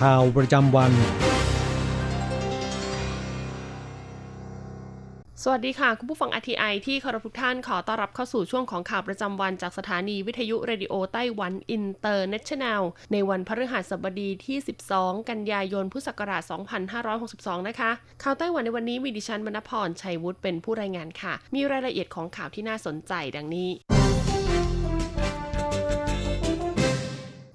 ข่าวประจำวัน สวัสดีค่ะ คุณผู้ฟัง RTI ที่เคารพทุกท่านขอต้อนรับเข้าสู่ช่วงของข่าวประจำวันจากสถานีวิทยุ Radio Taiwan International ในวันพฤหัสบดีที่ 12 กันยายนพุทธศักราช 2562 นะคะ ข่าวไต้หวันในวันนี้มีดิฉันมณพรชัยวุฒิเป็นผู้รายงานค่ะ มีรายละเอียดของข่าวที่น่าสนใจดังนี้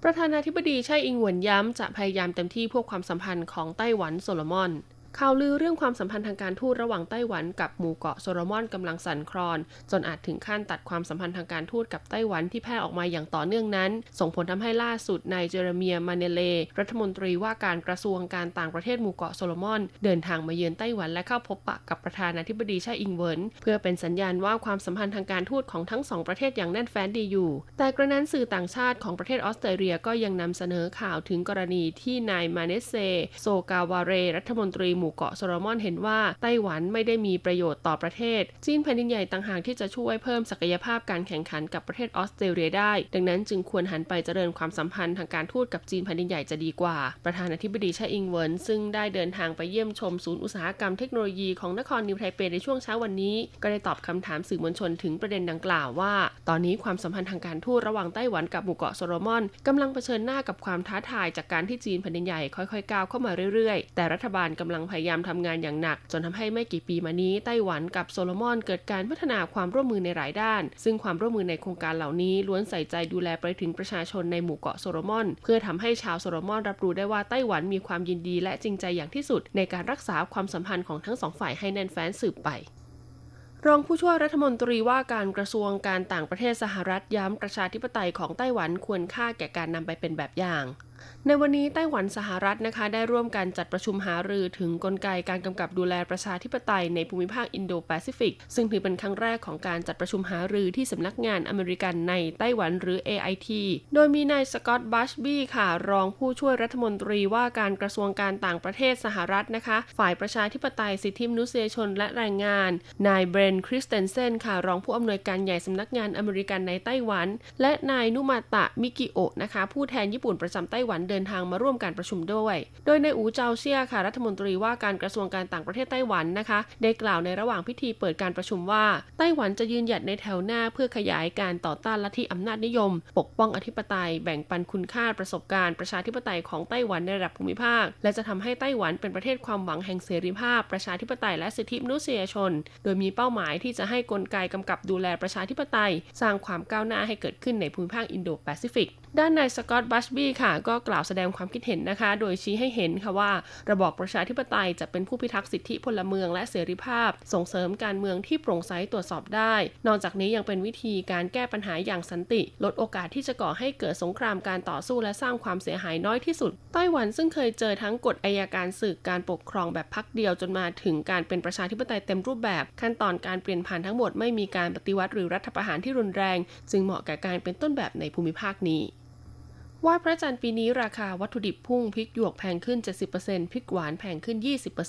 ประธานาธิบดีไช่อิงเหวินย้ำจะพยายามเต็มที่ผูกความสัมพันธ์ของไต้หวันโซโลมอน ข่าวลือเรื่องความสัมพันธ์ทางการทูตระหว่างไต้หวันกับหมู่เกาะโซโลมอนกำลังสั่นคลอน จนอาจถึงขั้นตัดความสัมพันธ์ทางการทูตกับไต้หวันที่แพร่ออกมาอย่างต่อเนื่องนั้น ส่งผลทำให้ล่าสุดนายเจเรเมียมาเนเล รัฐมนตรีว่าการกระทรวงการต่างประเทศหมู่เกาะโซโลมอน เดินทางมาเยือนไต้หวันและเข้าพบปะกับประธานาธิบดีไช่อิงเหวินเพื่อเป็นสัญญาณว่าความสัมพันธ์ทางการทูตของทั้งสองประเทศอย่างแน่นแฟ้นดีอยู่ แต่กระนั้นสื่อต่างชาติของประเทศออสเตรเลียก็ยังนำเสนอข่าวถึงกรณีที่นายมานาสเซห์โซกาวาเร รัฐมนตรีหมูมู่เกาะโซโลมอนเห็นว่าไต้หวันไม่ได้มีประโยชน์ต่อประเทศ จีนแผ่นดินใหญ่ต่างหากที่จะช่วยเพิ่มศักยภาพการแข่งขันกับประเทศออสเตรเลียได้ ดังนั้นจึงควรหันไปเจริญความสัมพันธ์ทางการทูตกับจีนแผ่นดินใหญ่จะดีกว่า ประธานาธิบดีไช่อิงเหวินซึ่งได้เดินทางไปเยี่ยมชมศูนย์อุตสาหกรรมเทคโนโลยีของนครนิวไทเปในช่วงเช้าวันนี้ ก็ได้ตอบคำถามสื่อมวลชนถึงประเด็นดังกล่าวว่า ตอนนี้ความสัมพันธ์ทางการทูตระหว่างไต้หวันกับหมู่เกาะโซโลมอนกำลังเผชิญหน้ากับความท้าทายจากการที่จีนแผ่นดินใหญ่ค่อยๆก้าวเข้ามาเรื่อยๆ แต่รัฐบาลกำลังพยายามทำงานอย่างหนัก จนทำให้ไม่กี่ปีมานี้ไต้หวันกับโซโลมอนเกิดการพัฒนาความร่วมมือในหลายด้าน ซึ่งความร่วมมือในโครงการเหล่านี้ล้วนใส่ใจดูแลไปถึงประชาชนในหมู่เกาะโซโลมอน เพื่อทำให้ชาวโซโลมอนรับรู้ได้ว่าไต้หวันมีความยินดีและจริงใจอย่างที่สุด ในการรักษาความสัมพันธ์ของทั้งสองฝ่ายให้แน่นแฟ้นสืบไปรองผู้ช่วยรัฐมนตรีว่าการกระทรวงการต่างประเทศสหรัฐย้ำประชาธิปไตยของไต้หวันควรค่าแก่การนำไปเป็นแบบอย่างในวันนี้ไต้หวันสหรัฐนะคะ ได้ร่วมกันจัดประชุมหารือถึงกลไกการกำกับดูแลประชาธิปไตยในภูมิภาคอินโดแปซิฟิก ซึ่งถือเป็นครั้งแรกของการจัดประชุมหารือที่สำนักงานอเมริกันในไต้หวันหรือ AIT โดยมีนายสกอตต์บัชบี้ค่ะ รองผู้ช่วยรัฐมนตรีว่าการกระทรวงการต่างประเทศสหรัฐนะคะ ฝ่ายประชาธิปไตยสิทธิมนุษยชนและแรงงาน นายเบรนคริสเตนเซนค่ะรองผู้อำนวยการใหญ่สำนักงานอเมริกันในไต้หวัน และนายนุมาตะมิกิโอะนะคะผู้แทนญี่ปุ่นประจำไต้หวันเดินทางมาร่วมการประชุมด้วย โดยในอูเจาเซียค่ะรัฐมนตรีว่าการกระทรวงการต่างประเทศไต้หวันนะคะ ได้กล่าวในระหว่างพิธีเปิดการประชุมว่า ไต้หวันจะยืนหยัดในแถวหน้าเพื่อขยายการต่อต้านลัทธิอำนาจนิยม ปกป้องอธิปไตย แบ่งปันคุณค่าประสบการณ์ประชาธิปไตยของไต้หวันในระดับภูมิภาค และจะทำให้ไต้หวันเป็นประเทศความหวังแห่งเสรีภาพ ประชาธิปไตยและสิทธิมนุษยชน โดยมีเป้าหมายที่จะให้กลไกกำกับดูแลประชาธิปไตย สร้างความก้าวหน้าให้เกิดขึ้นในภูมิภาคอินโดแปซิฟิก ด้านนายสกอตต์บัชบี้ค่ะ ก็กล่าวแสดงความคิดเห็นนะคะ โดยชี้ให้เห็นค่ะว่า ระบอบประชาธิปไตยจะเป็นผู้พิทักษ์สิทธิพลเมืองและเสรีภาพ ส่งเสริมการเมืองที่โปร่งใสตรวจสอบได้ นอกจากนี้ยังเป็นวิธีการแก้ปัญหาอย่างสันติ ลดโอกาสที่จะก่อให้เกิดสงครามการต่อสู้และสร้างความเสียหายน้อยที่สุด ไต้หวันซึ่งเคยเจอทั้งกฎอายการศึกการปกครองแบบพรรคเดียวจนมาถึงการเป็นประชาธิปไตยเต็มรูปแบบ ขั้นตอนการเปลี่ยนผ่านทั้งหมดไม่มีการปฏิวัติหรือรัฐประหารที่รุนแรง จึงเหมาะแก่การเป็นต้นแบบในภูมิภาคนี้ ไหว้พระจันทร์ปีนี้ราคาวัตถุดิบพุ่งพริกหยวกแพงขึ้น 70%พริกหวานแพงขึ้น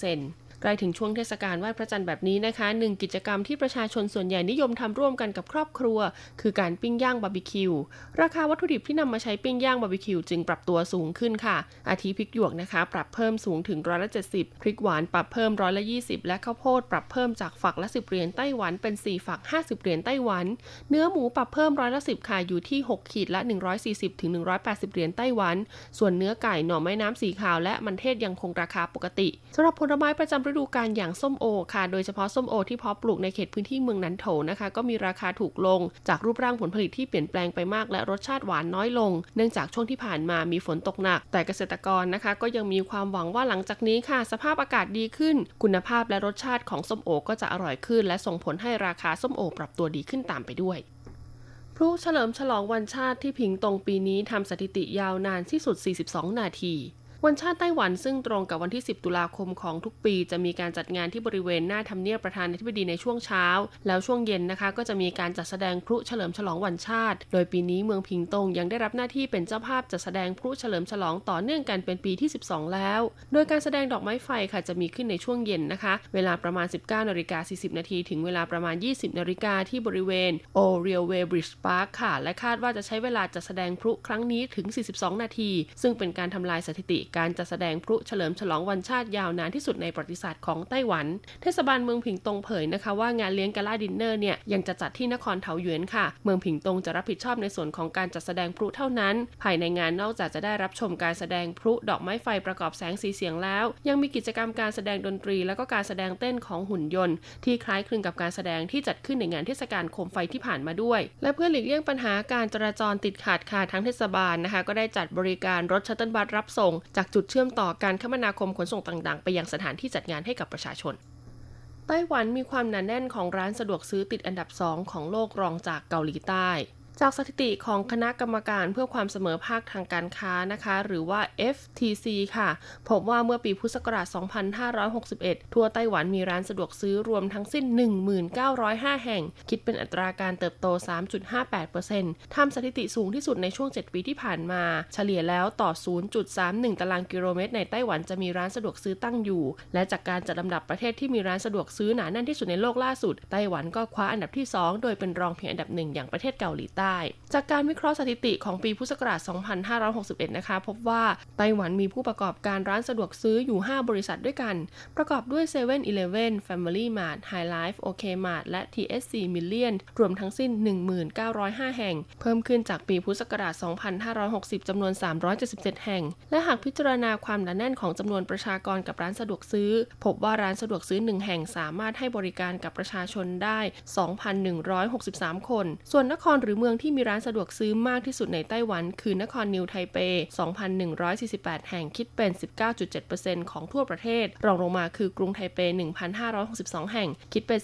20% ใกล้ถึงช่วงเทศกาลไหว้พระจันทร์แบบนี้นะคะหนึ่งกิจกรรมที่ประชาชนส่วนใหญ่นิยมทำร่วมกันกับครอบครัว คือการปิ้งย่างบาร์บีคิว ราคาวัตถุดิบที่นำมาใช้ปิ้งย่างบาร์บีคิวจึงปรับตัวสูงขึ้นค่ะ อาทิพริกหยวกนะคะ ปรับเพิ่มสูงถึงร้อยละ70พริกหวานปรับเพิ่มร้อยละ20และข้าวโพดปรับเพิ่มจากฝักละ10เหรียญไต้หวันเป็น4ฝัก50เหรียญไต้หวัน เนื้อหมูปรับเพิ่มร้อยละ10ค่ะอยู่ที่6ขีดละ140ถึง180เหรียญไต้หวัน ส่วนเนื้อไก่หน่อไม้น้ำสีขาวและมันเทศยังคงราคาปกติสำหรับผลไม้ประจำฤดูกาลอย่างส้มโอค่ะ โดยเฉพาะส้มโอที่เพาะปลูกในเขตพื้นที่เมืองนันโถนะคะ ก็มีราคาถูกลง จากรูปร่างผลผลิตที่เปลี่ยนแปลงไปมากและรสชาติหวานน้อยลง เนื่องจากช่วงที่ผ่านมามีฝนตกหนัก แต่เกษตรกรนะคะ ก็ยังมีความหวังว่าหลังจากนี้ค่ะ สภาพอากาศดีขึ้น คุณภาพและรสชาติของส้มโอก็จะอร่อยขึ้น และส่งผลให้ราคาส้มโอปรับตัวดีขึ้นตามไปด้วยพลุเฉลิมฉลองวันชาติที่ผิงตงปีนี้ทำสถิติยาวนานที่สุด 42 นาที วันชาติไต้หวันซึ่งตรงกับวันที่ 10 ตุลาคมของทุกปี จะมีการจัดงานที่บริเวณหน้าทำเนียบประธานาธิบดีในช่วงเช้า แล้วช่วงเย็นนะคะก็จะมีการจัดแสดงพลุเฉลิมฉลองวันชาติ โดยปีนี้เมืองผิงตงยังได้รับหน้าที่เป็นเจ้าภาพจัดแสดงพลุเฉลิมฉลองต่อเนื่องกันเป็นปีที่ 12 แล้ว โดยการแสดงดอกไม้ไฟค่ะจะมีขึ้นในช่วงเย็นนะคะ เวลาประมาณ 19นาฬิกา40นาทีถึงเวลาประมาณ 20นาฬิกาที่บริเวณโอเรียลเวบริดจ์พาร์คค่ะ และคาดว่าจะใช้เวลาจัดแสดงพลุครั้งนี้ถึง 42 นาที ซึ่งเป็นการทำลายสถิติการจัดแสดงพลุเฉลิมฉลองวันชาติยาวนานที่สุดในประวัติศาสตร์ของไต้หวัน เทศบาลเมืองผิงตงเผยนะคะว่างานเลี้ยง gala dinner เนี่ยยังจะจัดที่นครเทาหยวนค่ะ เมืองผิงตงจะรับผิดชอบในส่วนของการจัดแสดงพลุเท่านั้น ภายในงานนอกจากจะได้รับชมการแสดงพลุดอกไม้ไฟประกอบแสงสีเสียงแล้ว ยังมีกิจกรรมการแสดงดนตรี และก็การแสดงเต้นของหุ่นยนต์ ที่คล้ายคลึงกับการแสดงที่จัดขึ้นในงานเทศกาลโคมไฟที่ผ่านมาด้วย และเพื่อหลีกเลี่ยงปัญหาการจราจรติดขัดค่ะทางเทศบาลนะคะ ก็ได้จัดบริการรถ shuttle bus รับส่งจากจุดเชื่อมต่อการคมนาคมขนส่งต่างๆ ไปยังสถานที่จัดงานให้กับประชาชน ไต้หวันมีความหนาแน่นของร้านสะดวกซื้อติดอันดับสองของโลกรองจากเกาหลีใต้ จากสถิติของคณะกรรมการเพื่อความเสมอภาคทางการค้านะคะ หรือว่า FTC ค่ะ พบว่าเมื่อปีพุทธศักราช 2561 ทั่วไต้หวันมีร้านสะดวกซื้อรวมทั้งสิ้น1905 แห่ง คิดเป็นอัตราการเติบโต 3.58%ทำสถิติสูงที่สุดในช่วง 7 ปีที่ผ่านมา เฉลี่ยแล้วต่อ 0.31 ตารางกิโลเมตร ในไต้หวันจะมีร้านสะดวกซื้อตั้งอยู่ และจากการจัดลำดับประเทศที่มีร้านสะดวกซื้อหนาแน่นที่สุดในโลกล่าสุด ไต้หวันก็คว้าอันดับที่ 2 โดยเป็นรองเพียงอันดับหนึ่งอย่างประเทศเกาหลีใต้จากการวิเคราะห์สถิติของปีพุทธศักราช 2561 นะคะ พบว่าไต้หวันมีผู้ประกอบการร้านสะดวกซื้ออยู่ 5 บริษัทด้วยกัน ประกอบด้วย 7 e เ e ่ e อ Family Mart High Life OK Mart และ TSC Million รวมทั้งสิ้น 1905 แห่ง เพิ่มขึ้นจากปีพุทธศักราช 2560 จำนวน 377 แห่ง และหากพิจารณาความหนาแน่นของจำนวนประชากรกับร้านสะดวกซื้อ พบว่าร้านสะดวกซื้อ 1 แห่งสามารถให้บริการกับประชาชนได้ 2,163 คน ส่วนนครหรือเมืองที่มีร้านสะดวกซื้อมากที่สุดในไต้หวัน คือนครนิวไทเป 2,148 แห่งคิดเป็น 19.7%ของทั่วประเทศ รองลงมาคือกรุงไทเป 1,562 แห่งคิดเป็น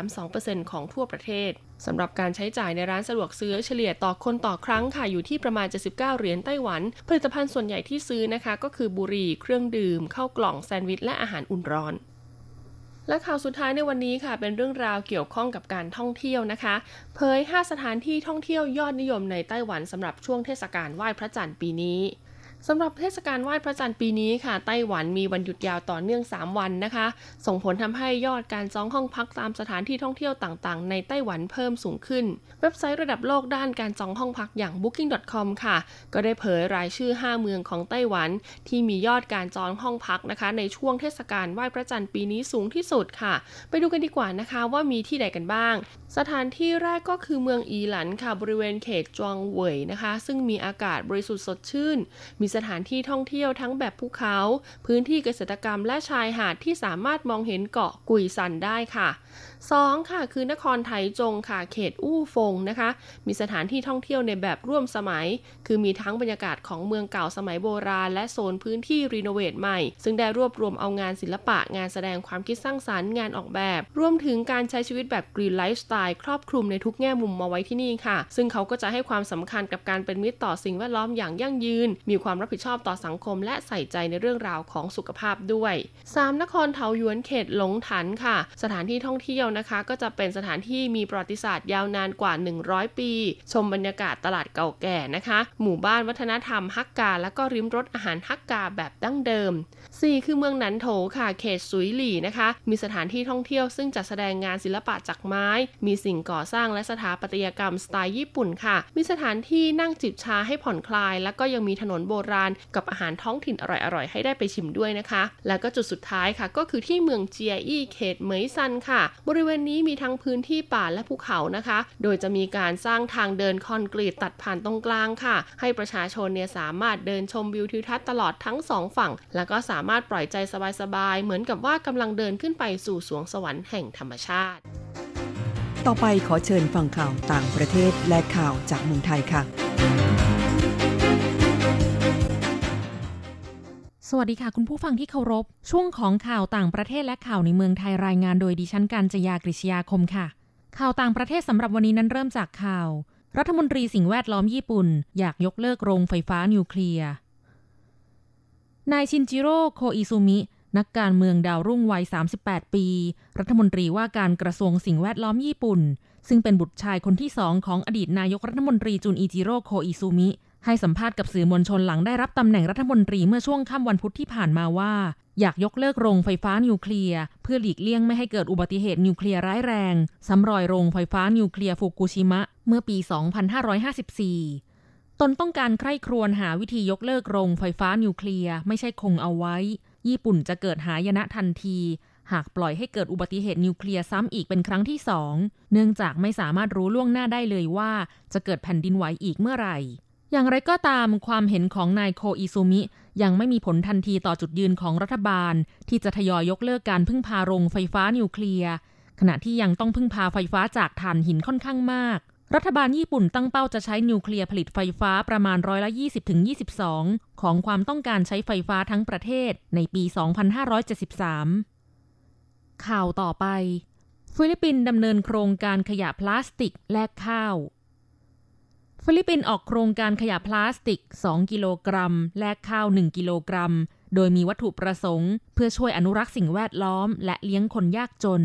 14.32%ของทั่วประเทศสำหรับการใช้จ่ายในร้านสะดวกซื้อเฉลี่ยต่อคนต่อครั้งค่ะอยู่ที่ประมาณ 79 เหรียญไต้หวัน ผลิตภัณฑ์ส่วนใหญ่ที่ซื้อนะคะ ก็คือบุหรี่เครื่องดื่มข้าวกล่องแซนด์วิชและอาหารอุ่นร้อน และข่าวสุดท้ายในวันนี้ค่ะ เป็นเรื่องราวเกี่ยวข้องกับการท่องเที่ยวนะคะ เผย 5 สถานที่ท่องเที่ยวยอดนิยมในไต้หวันสำหรับช่วงเทศกาลไหว้พระจันทร์ปีนี้ สำหรับเทศกาลไหว้พระจันทร์ปีนี้ค่ะ ไต้หวันมีวันหยุดยาวต่อเนื่อง 3 วันนะคะ ส่งผลทำให้ยอดการจองห้องพักตามสถานที่ท่องเที่ยวต่างๆ ในไต้หวันเพิ่มสูงขึ้น เว็บไซต์ระดับโลกด้านการจองห้องพักอย่าง booking.com ค่ะ ก็ได้เผยรายชื่อ 5 เมืองของไต้หวัน ที่มียอดการจองห้องพักนะคะ ในช่วงเทศกาลไหว้พระจันทร์ปีนี้สูงที่สุดค่ะ ไปดูกันดีกว่านะคะว่ามีที่ใดกันบ้างสถานที่แรกก็คือเมืองอีหลันค่ะบริเวณเขตจวงเหวยนะคะ ซึ่งมีอากาศบริสุทธิ์สดชื่น มีสถานที่ท่องเที่ยวทั้งแบบภูเขา พื้นที่เกษตรกรรมและชายหาดที่สามารถมองเห็นเกาะกุยซันได้ค่ะ 2. ค่ะ คือนครไถจงค่ะ เขตอู้ฟงนะคะ มีสถานที่ท่องเที่ยวในแบบร่วมสมัย คือมีทั้งบรรยากาศของเมืองเก่าสมัยโบราณ และโซนพื้นที่ renovate ใหม่ ซึ่งได้รวบรวมเอางานศิลปะ งานแสดงความคิดสร้างสรรค์ งานออกแบบ รวมถึงการใช้ชีวิตแบบ green lifestyle ครอบคลุมในทุกแง่มุมมาไว้ที่นี่ค่ะ ซึ่งเขาก็จะให้ความสำคัญกับการเป็นมิตรต่อสิ่งแวดล้อมอย่างยั่งยืน มีความรับผิดชอบต่อสังคม และใส่ใจในเรื่องราวของสุขภาพด้วย 3. นครเทาหยวนเขตหลงถันค่ะ สถานที่ท่องเที่ยวนะคะ ก็จะเป็นสถานที่มีประวัติศาสตร์ยาวนานกว่า 100 ปี ชมบรรยากาศตลาดเก่าแก่นะคะ หมู่บ้านวัฒนธรรมฮักกา และก็ริมรสอาหารฮักกาแบบดั้งเดิม 4 คือเมืองนันโถค่ะเขตสุยหลี่นะคะ มีสถานที่ท่องเที่ยวซึ่งจัดแสดงงานศิลปะจากไม้ มีสิ่งก่อสร้างและสถาปัตยกรรมสไตล์ญี่ปุ่นค่ะ มีสถานที่นั่งจิบชาให้ผ่อนคลาย แล้วก็ยังมีถนนโบราณ กับอาหารท้องถิ่นอร่อยๆ ให้ได้ไปชิมด้วยนะคะ แล้วก็จุดสุดท้ายค่ะ ก็คือที่เมืองเจียอี้เขตเหมยซันค่ะบริเวณนี้มีทั้งพื้นที่ป่าและภูเขานะคะ โดยจะมีการสร้างทางเดินคอนกรีตตัดผ่านตรงกลางค่ะ ให้ประชาชนเนี่ยสามารถเดินชมวิวทิวทัศน์ตลอดทั้งสองฝั่ง แล้วก็สามารถปล่อยใจสบายๆ เหมือนกับว่ากำลังเดินขึ้นไปสู่สวงสวรรค์แห่งธรรมชาติ ต่อไปขอเชิญฟังข่าวต่างประเทศและข่าวจากเมืองไทยค่ะ สวัสดีค่ะ คุณผู้ฟังที่เคารพ ช่วงของข่าวต่างประเทศและข่าวในเมืองไทยรายงานโดยดิฉันการจยากริชยาคมค่ะ ข่าวต่างประเทศสำหรับวันนี้นั้นเริ่มจากข่าว รัฐมนตรีสิ่งแวดล้อมญี่ปุ่น อยากยกเลิกโรงไฟฟ้านิวเคลียร์นายชินจิโร่โคอิซุมิ นักการเมืองดาวรุ่งวัย 38 ปี รัฐมนตรีว่าการกระทรวงสิ่งแวดล้อมญี่ปุ่น ซึ่งเป็นบุตรชายคนที่สองของอดีตนายกรัฐมนตรีจุนอิจิโร่โคอิซุมิ ให้สัมภาษณ์กับสื่อมวลชนหลังได้รับตำแหน่งรัฐมนตรีเมื่อช่วงค่ำวันพุธที่ผ่านมาว่า อยากยกเลิกโรงไฟฟ้านิวเคลียร์เพื่อหลีกเลี่ยงไม่ให้เกิดอุบัติเหตุนิวเคลียร์ร้ายแรงซ้ำรอยโรงไฟฟ้านิวเคลียร์ฟุกุชิมะเมื่อปี 2554 ตนต้องการใคร่ครวญหาวิธียกเลิกโรงไฟฟ้านิวเคลียร์ไม่ใช่คงเอาไว้ ญี่ปุ่นจะเกิดหายนะทันทีหากปล่อยให้เกิดอุบัติเหตุนิวเคลียร์ซ้ำอีกเป็นครั้งที่สอง เนื่องจากไม่สามารถรู้ล่วงหน้าได้เลยว่า จะเกิดแผ่นดินไหวอีกเมื่อไหร่ อย่างไรก็ตามความเห็นของนายโคอิซุมิ ยังไม่มีผลทันทีต่อจุดยืนของรัฐบาล ที่จะทยอยยกเลิกการพึ่งพาโรงไฟฟ้านิวเคลียร์ขณะที่ยังต้องพึ่งพาไฟฟ้าจากถ่านหินค่อนข้างมาก รัฐบาลญี่ปุ่นตั้งเป้าจะใช้นิวเคลียร์ผลิตไฟฟ้าประมาณร้อยละ20-22 ของความต้องการใช้ไฟฟ้าทั้งประเทศในปี 2573 ข่าวต่อไป ฟิลิปปินส์ดำเนินโครงการขยะพลาสติกแลกข้าว ฟิลิปปินส์ออกโครงการขยะพลาสติก 2 กิโลกรัม แลกข้าว 1 กิโลกรัม โดยมีวัตถุประสงค์ เพื่อช่วยอนุรักษ์สิ่งแวดล้อม และเลี้ยงคนยากจน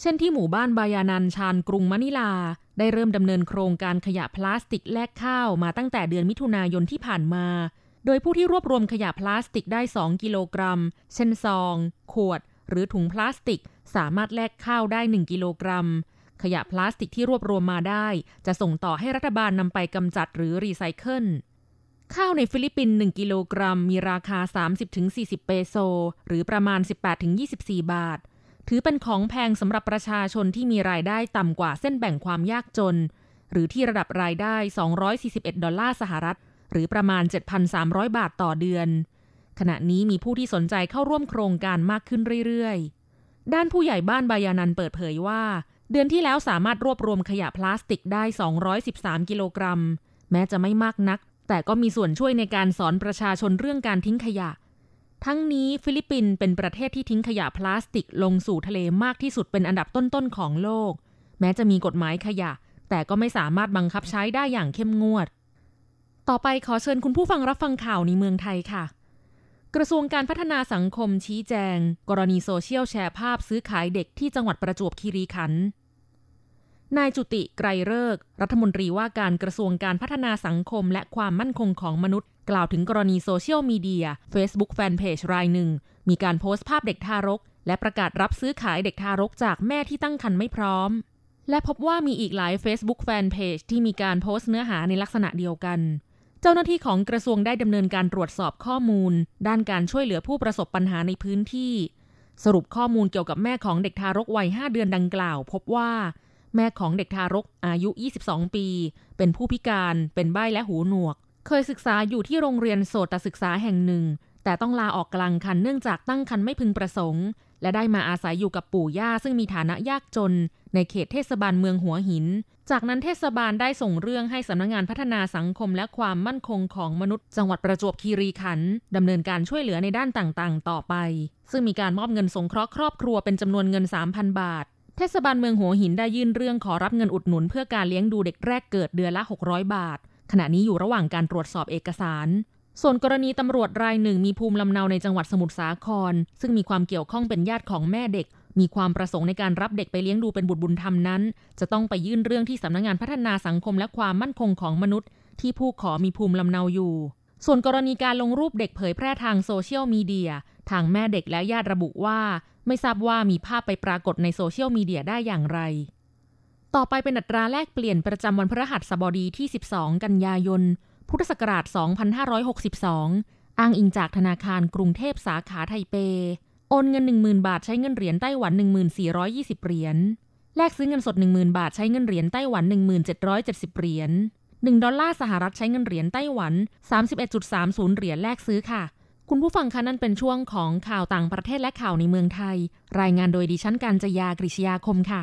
เช่นที่หมู่บ้านบายานันชานกรุงมะนิลา ได้เริ่มดำเนินโครงการขยะพลาสติกแลกข้าวมาตั้งแต่เดือนมิถุนายนที่ผ่านมา โดยผู้ที่รวบรวมขยะพลาสติกได้ 2 กิโลกรัม เช่นซอง ขวด หรือถุงพลาสติก สามารถแลกข้าวได้ 1 กิโลกรัม ขยะพลาสติกที่รวบรวมมาได้ จะส่งต่อให้รัฐบาลนำไปกำจัดหรือรีไซเคิลข้าวในฟิลิปปินส์1กิโลกรัมมีราคา 30-40 เปโซ หรือประมาณ 18-24 บาท ถือเป็นของแพงสำหรับประชาชนที่มีรายได้ต่ำกว่าเส้นแบ่งความยากจน หรือที่ระดับรายได้ 241 ดอลลาร์สหรัฐ หรือประมาณ 7,300 บาทต่อเดือน ขณะนี้มีผู้ที่สนใจเข้าร่วมโครงการมากขึ้นเรื่อยๆ ด้านผู้ใหญ่บ้านบายานันเปิดเผยว่า เดือนที่แล้วสามารถรวบรวมขยะพลาสติกได้ 213 กิโลกรัม แม้จะไม่มากนัก แต่ก็มีส่วนช่วยในการสอนประชาชนเรื่องการทิ้งขยะ ทั้งนี้ฟิลิปปินส์เป็นประเทศที่ทิ้งขยะพลาสติกลงสู่ทะเลมากที่สุดเป็นอันดับต้นๆของโลก แม้จะมีกฎหมายขยะ แต่ก็ไม่สามารถบังคับใช้ได้อย่างเข้มงวด ต่อไปขอเชิญคุณผู้ฟังรับฟังข่าวในเมืองไทยค่ะกระทรวงการพัฒนาสังคมชี้แจง กรณีโซเชียลแชร์ภาพซื้อขายเด็กที่จังหวัดประจวบคีรีขันธ์ นายจุติไกรเลิก รัฐมนตรีว่าการกระทรวงการพัฒนาสังคมและความมั่นคงของมนุษย์ กล่าวถึงกรณีโซเชียลมีเดีย Facebook Fanpage รายหนึ่ง มีการโพสต์ภาพเด็กทารก และประกาศรับซื้อขายเด็กทารกจากแม่ที่ตั้งครรภ์ไม่พร้อม และพบว่ามีอีกหลาย Facebook Fanpage ที่มีการโพสต์เนื้อหาในลักษณะเดียวกันเจ้าหน้าที่ของกระทรวงได้ดำเนินการตรวจสอบข้อมูล ด้านการช่วยเหลือผู้ประสบปัญหาในพื้นที่ สรุปข้อมูลเกี่ยวกับแม่ของเด็กทารกวัย 5 เดือนดังกล่าว พบว่า แม่ของเด็กทารกอายุ 22 ปี เป็นผู้พิการ เป็นใบ้และหูหนวก เคยศึกษาอยู่ที่โรงเรียนโสตศึกษาแห่งหนึ่ง แต่ต้องลาออกกลางคันเนื่องจากตั้งคันไม่พึงประสงค์ และได้มาอาศัยอยู่กับปู่ย่าซึ่งมีฐานะยากจน ในเขตเทศบาลเมืองหัวหิน จากนั้นเทศบาลได้ส่งเรื่องให้สำนักงงานพัฒนาสังคมและความมั่นคงของมนุษย์ จังหวัดประจวบคีรีขันธ์ดำเนินการช่วยเหลือในด้านต่างๆ ต่อไป ซึ่งมีการมอบเงินสงเคราะห์ครอบครัวเป็นจำนวนเงิน 3,000 บาท เทศบาลเมืองหัวหินได้ยื่นเรื่องขอรับเงินอุดหนุน เพื่อการเลี้ยงดูเด็กแรกเกิดเดือนละ 600 บาท ขณะนี้อยู่ระหว่างการตรวจสอบเอกสาร ส่วนกรณีตำรวจรายหนึ่งมีภูมิลำเนาในจังหวัดสมุทรสาคร ซึ่งมีความเกี่ยวข้องเป็นญาติของแม่เด็ก มีความประสงค์ในการรับเด็กไปเลี้ยงดูเป็นบุตรบุญธรรมนั้น จะต้องไปยื่นเรื่องที่สำนักงงานพัฒนาสังคมและความมั่นคงของมนุษย์ ที่ผู้ขอมีภูมิลำเนาอยู่ ส่วนกรณีการลงรูปเด็กเผยแพร่ทางโซเชียลมีเดียทางแม่เด็กและญาติระบุว่า ไม่ทราบว่ามีภาพไปปรากฏในโซเชียลมีเดียได้อย่างไร ต่อไปเป็นอัตราแลกเปลี่ยนประจำวันพฤหัสบดีที่ 12 กันยายน พุทธศักราช 2562 อ้างอิงจากธนาคารกรุงเทพสาขาไทเป โอนเงิน 10,000 บาทใช้เงินเหรียญไต้หวัน 1420 เหรียญ แลกซื้อเงินสด 10,000 บาทใช้เงินเหรียญไต้หวัน 1770 เหรียญ1ดอลลาร์สหรัฐใช้เงินเหรียญไต้หวัน 31.30 เหรียญแลกซื้อค่ะ คุณผู้ฟังคะนั่นเป็นช่วงของข่าวต่างประเทศและข่าวในเมืองไทย รายงานโดยดิฉันการจยากริชยาคมค่ะ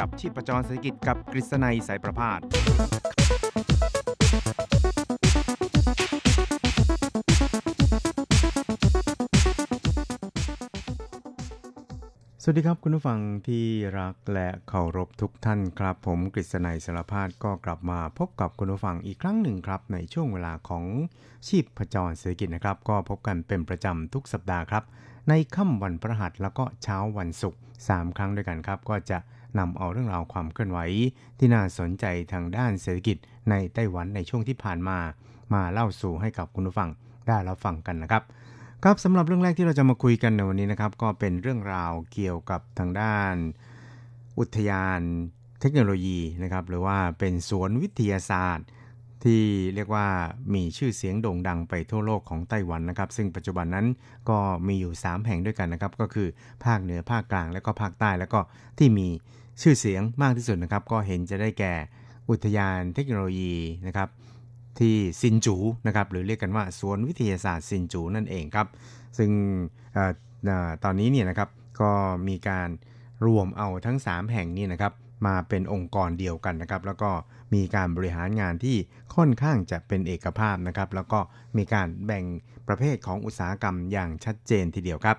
จับชีพจรเศรษฐกิจกับกฤษณัยสายประพาสสวัสดีครับคุณผู้ฟังที่รักและเคารพทุกท่านครับ ผมกฤษณัยสารพาดก็กลับมาพบกับคุณผู้ฟังอีกครั้งหนึ่งครับ ในช่วงเวลาของชีพประจรเศรษฐกิจนะครับ ก็พบกันเป็นประจำทุกสัปดาห์ครับ ในค่ำวันพฤหัสแล้วก็เช้าวันศุกร์3ครั้งด้วยกันครับ ก็จะ นำเอาเรื่องราวความเคลื่อนไหว ที่น่าสนใจทางด้านเศรษฐกิจในไต้หวันในช่วงที่ผ่านมา มาเล่าสู่ให้กับคุณผู้ฟังได้รับฟังกันนะครับ ครับสำหรับเรื่องแรกที่เราจะมาคุยกันในวันนี้นะครับ ก็เป็นเรื่องราวเกี่ยวกับทางด้าน อุทยานเทคโนโลยีนะครับหรือว่าเป็นสวนวิทยาศาสตร์ ที่เรียกว่ามีชื่อเสียงโด่งดังไปทั่วโลกของไต้หวันนะครับ ซึ่งปัจจุบันนั้นก็มีอยู่ 3 แห่งด้วยกันนะครับ ก็คือภาคเหนือภาคกลางและก็ภาคใต้แล้วก็ที่มีชื่อเสียงมากที่สุดนะครับ ก็เห็นจะได้แก่อุทยานเทคโนโลยีนะครับ ที่ซินจูนะครับหรือเรียกกันว่าสวนวิทยาศาสตร์ซินจูนั่นเองครับ ซึ่งอตอนนี้เนี่ยนะครับก็มีการรวมเอาทั้ง 3 แห่งนี้นะครับมาเป็นองค์กรเดียวกันนะครับ แล้วก็ มีการบริหารงานที่ค่อนข้างจะเป็นเอกภาพนะครับ แล้วก็มีการแบ่งประเภทของอุตสาหกรรมอย่างชัดเจนทีเดียวครับ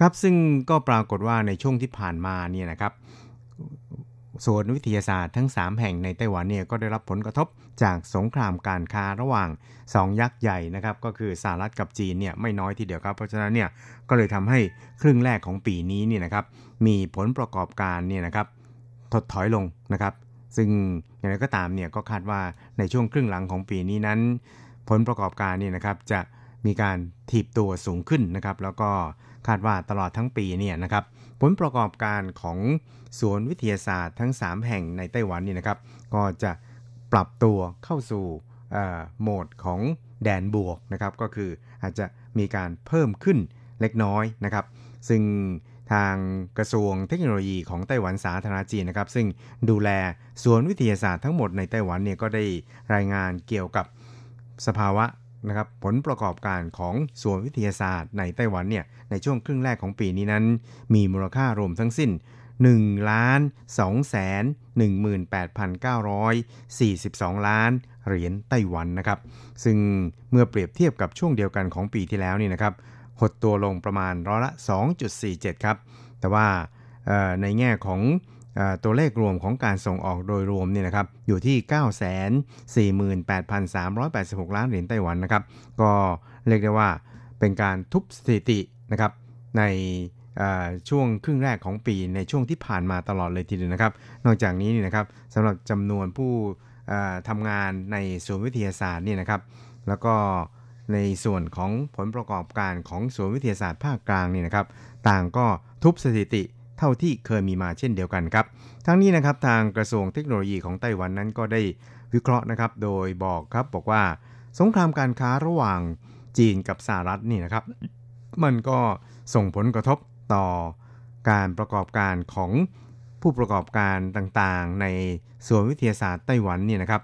ครับซึ่งก็ปรากฏว่าในช่วงที่ผ่านมาเนี่ยนะครับส่วนวิทยาศาสตร์ทั้ง 3 แห่งในไต้หวันเนี่ยก็ได้รับผลกระทบจากสงครามการค้าระหว่าง 2 ยักษ์ใหญ่นะครับก็คือสหรัฐกับจีนเนี่ยไม่น้อยทีเดียวครับ เพราะฉะนั้นเนี่ยก็เลยทำให้ครึ่งแรกของปีนี้เนี่ยนะครับมีผลประกอบการเนี่ยนะครับถดถอยลงนะครับ ซึ่งอย่างไรก็ตามเนี่ยก็คาดว่าในช่วงครึ่งหลังของปีนี้นั้น ผลประกอบการเนี่ยนะครับจะมีการถีบตัวสูงขึ้นนะครับ แล้วก็คาดว่าตลอดทั้งปีเนี่ยนะครับ ผลประกอบการของสวนวิทยาศาสตร์ทั้ง 3 แห่งในไต้หวันนี่นะครับ ก็จะปรับตัวเข้าสู่โหมดของแดนบวกนะครับ ก็คืออาจจะมีการเพิ่มขึ้นเล็กน้อยนะครับ ซึ่ง ทางกระทรวงเทคโนโลยีของไต้หวันสาธารณจีนนะครับ ซึ่งดูแลสวนวิทยาศาสตร์ทั้งหมดในไต้หวันเนี่ยก็ได้รายงานเกี่ยวกับสภาวะนะครับผลประกอบการของส่วนวิทยาศาสตร์ในไต้หวันเนี่ยในช่วงครึ่งแรกของปีนี้นั้น มีมูลค่ารวมทั้งสิ้น1ล้าน2แสน18,942 ล้านเหรียญไต้หวันนะครับ ซึ่งเมื่อเปรียบเทียบกับช่วงเดียวกันของปีที่แล้วนี่นะครับ หดตัวลงประมาณร้อยละ 2.47 ครับ แต่ว่าในแง่ของตัวเลขรวมของการส่งออกโดยรวมเนี่ยนะครับอยู่ที่ 948,386 ล้านเหรียญไต้หวันนะครับ ก็เรียกได้ว่าเป็นการทุบสถิตินะครับในช่วงครึ่งแรกของปีในช่วงที่ผ่านมาตลอดเลยทีเดียวนะครับ นอกจากนี้นี่นะครับสำหรับจำนวนผู้ทำงานในศูนย์วิทยาศาสตร์นี่นะครับ แล้วก็ ในส่วนของผลประกอบการของศูนวิทยาศาสตร์ภาคกลางนี่นะครับ ต่างก็ทุบสถิติเท่าที่เคยมีมาเช่นเดียวกันครับ ทั้งนี้นะครับทางกระทรวงเทคโนโลยีของไต้หวันนั้นก็ได้วิเคราะห์นะครับ โดยบอกครับบอกว่า สงครามการค้าระหว่างจีนกับสหรัฐนี่นะครับ มันก็ส่งผลกระทบต่อการประกอบการของผู้ประกอบการต่างๆ ในส่วนวิทยาศาสตร์ไต้หวันนี่นะครับ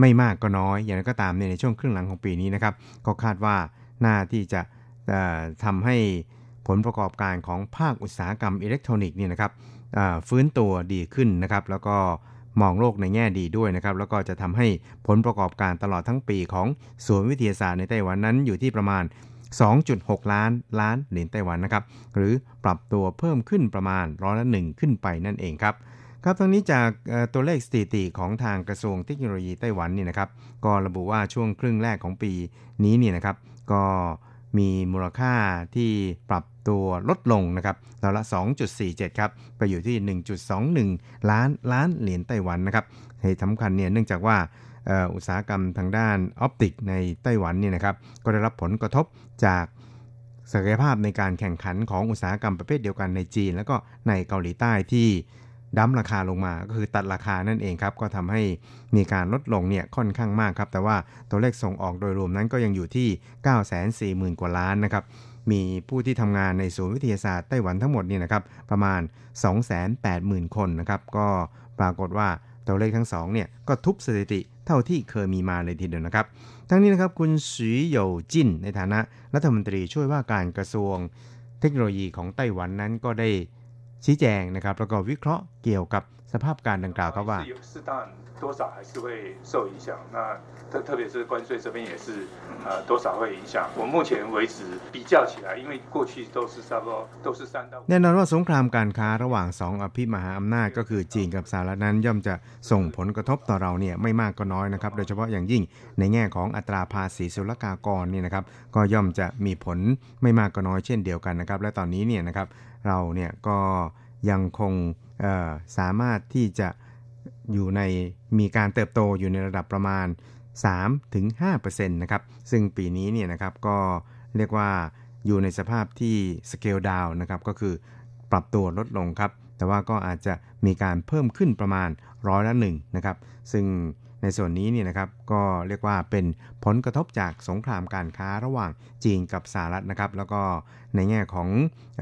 ไม่มากก็น้อยอย่างไรก็ตามในช่วงครึ่งหลังของปีนี้นะครับก็คาดว่าน่าที่จะทำให้ผลประกอบการของภาคอุตสาหกรรมอิเล็กทรอนิกส์นี่นะครับฟื้นตัวดีขึ้นนะครับแล้วก็มองโลกในแง่ดีด้วยนะครับแล้วก็จะทำให้ผลประกอบการตลอดทั้งปีของศูนย์วิทยาศาสตร์ในไต้หวันนั้นอยู่ที่ประมาณ 2.6 ล้านล้านเหรียญไต้หวันนะครับหรือปรับตัวเพิ่มขึ้นประมาณร้อยละหนึ่งขึ้นไปนั่นเองครับ ครับทั้งนี้จากตัวเลขสถิติของทางกระทรวงเทคโนโลยีไต้หวันนี่นะครับ ก็ระบุว่าช่วงครึ่งแรกของปีนี้นี่นะครับ ก็มีมูลค่าที่ปรับตัวลดลงนะครับเราละ 2.47 ครับ ไปอยู่ที่ 1.21 ล้านล้านเหรียญไต้หวันนะครับเหตุสำคัญเนี่ยเนื่องจากว่าอุตสาหกรรมทางด้านออปติกในไต้หวันเนี่ยนะครับ ก็ได้รับผลกระทบจากศักยภาพในการแข่งขันของอุตสาหกรรมประเภทเดียวกันในจีน แล้วก็ในเกาหลีใต้ที่ ดั้มราคาลงมาก็คือตัดราคานั่นเองครับก็ทำให้มีการลดลงเนี่ยค่อนข้างมากครับ แต่ว่าตัวเลขส่งออกโดยรวมนั้นก็ยังอยู่ที่ 940,000 กว่าล้านนะครับมีผู้ที่ทำงานในศูนย์วิทยาศาสตร์ไต้หวันทั้งหมดนี่นะครับประมาณ 280,000 คนนะครับก็ปรากฏว่าตัวเลขทั้งสองเนี่ยก็ทุบสถิติเท่าที่เคยมีมาเลยทีเดียวนะครับ ทั้งนี้นะครับคุณสีเหยวจินในฐานะรัฐมนตรีช่วยว่าการกระทรวงเทคโนโลยีของไต้หวันนั้นก็ได้ ชี้แจงนะครับแล้วก็วิเคราะห์เกี่ยวกับสภาพการดังกล่าวครับว่า多少还是会受影响。那特特别是关税这边也是，呃，多少会影响。我目前为止比较起来，因为过去都是差不多都是三到。แน่นอนว่าสงครามการค้าระหว่างสองอภิมหาอำนาจก็คือจีนกับสหรัฐนั้นย่อมจะส่งผลกระทบต่อเราเนี่ยไม่มากก็น้อยนะครับ โดยเฉพาะอย่างยิ่งในแง่ของอัตราภาษีศุลกากรนี่นะครับ ก็ย่อมจะมีผลไม่มากก็น้อยเช่นเดียวกันนะครับ และตอนนี้เนี่ยนะครับ เราเนี่ยก็ยังคงสามารถที่จะอยู่ในมีการเติบโตอยู่ในระดับประมาณ 3-5%นะครับ ซึ่งปีนี้เนี่ยนะครับก็เรียกว่าอยู่ในสภาพที่สเกลดาวนะครับก็คือปรับตัวลดลงครับ แต่ว่าก็อาจจะมีการเพิ่มขึ้นประมาณร้อยละหนึ่งนะครับ ซึ่งในส่วนนี้เนี่ยนะครับก็เรียกว่าเป็นผลกระทบจากสงครามการค้าระหว่างจีนกับสหรัฐนะครับ แล้วก็ในแง่ของ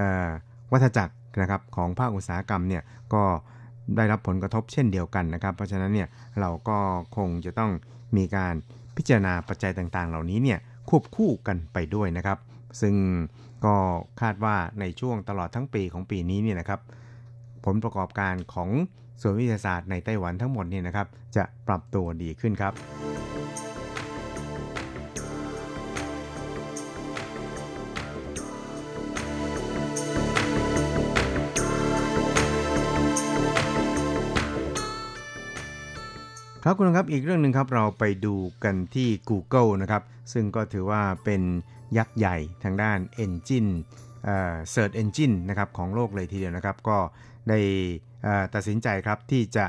ออ วัฏจักรนะครับของภาคอุตสาหกรรมเนี่ยก็ได้รับผลกระทบเช่นเดียวกันนะครับ เพราะฉะนั้นเนี่ยเราก็คงจะต้องมีการพิจารณาปัจจัยต่างๆ เหล่านี้เนี่ยควบคู่กันไปด้วยนะครับ ซึ่งก็คาดว่าในช่วงตลอดทั้งปีของปีนี้เนี่ยนะครับ ผลประกอบการของส่วนวิทยาศาสตร์ในไต้หวันทั้งหมดเนี่ยนะครับ จะปรับตัวดีขึ้นครับ ครับคุณครับอีกเรื่องหนึ่งครับเราไปดูกันที่ Google นะครับซึ่งก็ถือว่าเป็นยักษ์ใหญ่ทางด้าน Engine เอ่อ Search Engine นะครับของโลกเลยทีเดียวนะครับ ก็ได้ตัดสินใจครับที่จะ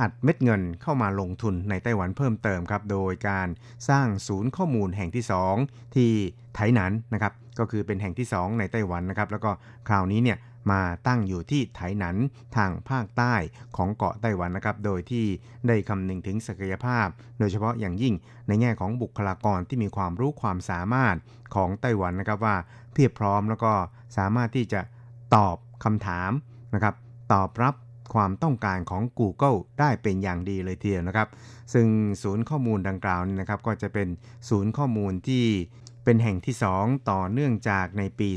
อัดเม็ดเงินเข้ามาลงทุนในไต้หวันเพิ่มเติมครับ โดยการสร้างศูนย์ข้อมูลแห่งที่ 2 ที่ไถหนันนะครับ ก็คือเป็นแห่งที่ 2 ในไต้หวันนะครับ แล้วก็คราวนี้เนี่ย มาตั้งอยู่ที่ไถหนันทางภาคใต้ของเกาะไต้หวันนะครับ โดยที่ได้คำนึงถึงศักยภาพ โดยเฉพาะอย่างยิ่งในแง่ของบุคลากรที่มีความรู้ความสามารถของไต้หวันนะครับว่าเพียบพร้อมแล้วก็สามารถที่จะตอบคำถามนะครับ ตอบรับความต้องการของ Google ได้เป็นอย่างดีเลยทีเดียวนะครับ ซึ่งศูนย์ข้อมูลดังกล่าวนี้นะครับ ก็จะเป็นศูนย์ข้อมูลที่เป็นแห่งที่ 2 ต่อเนื่องจากในปี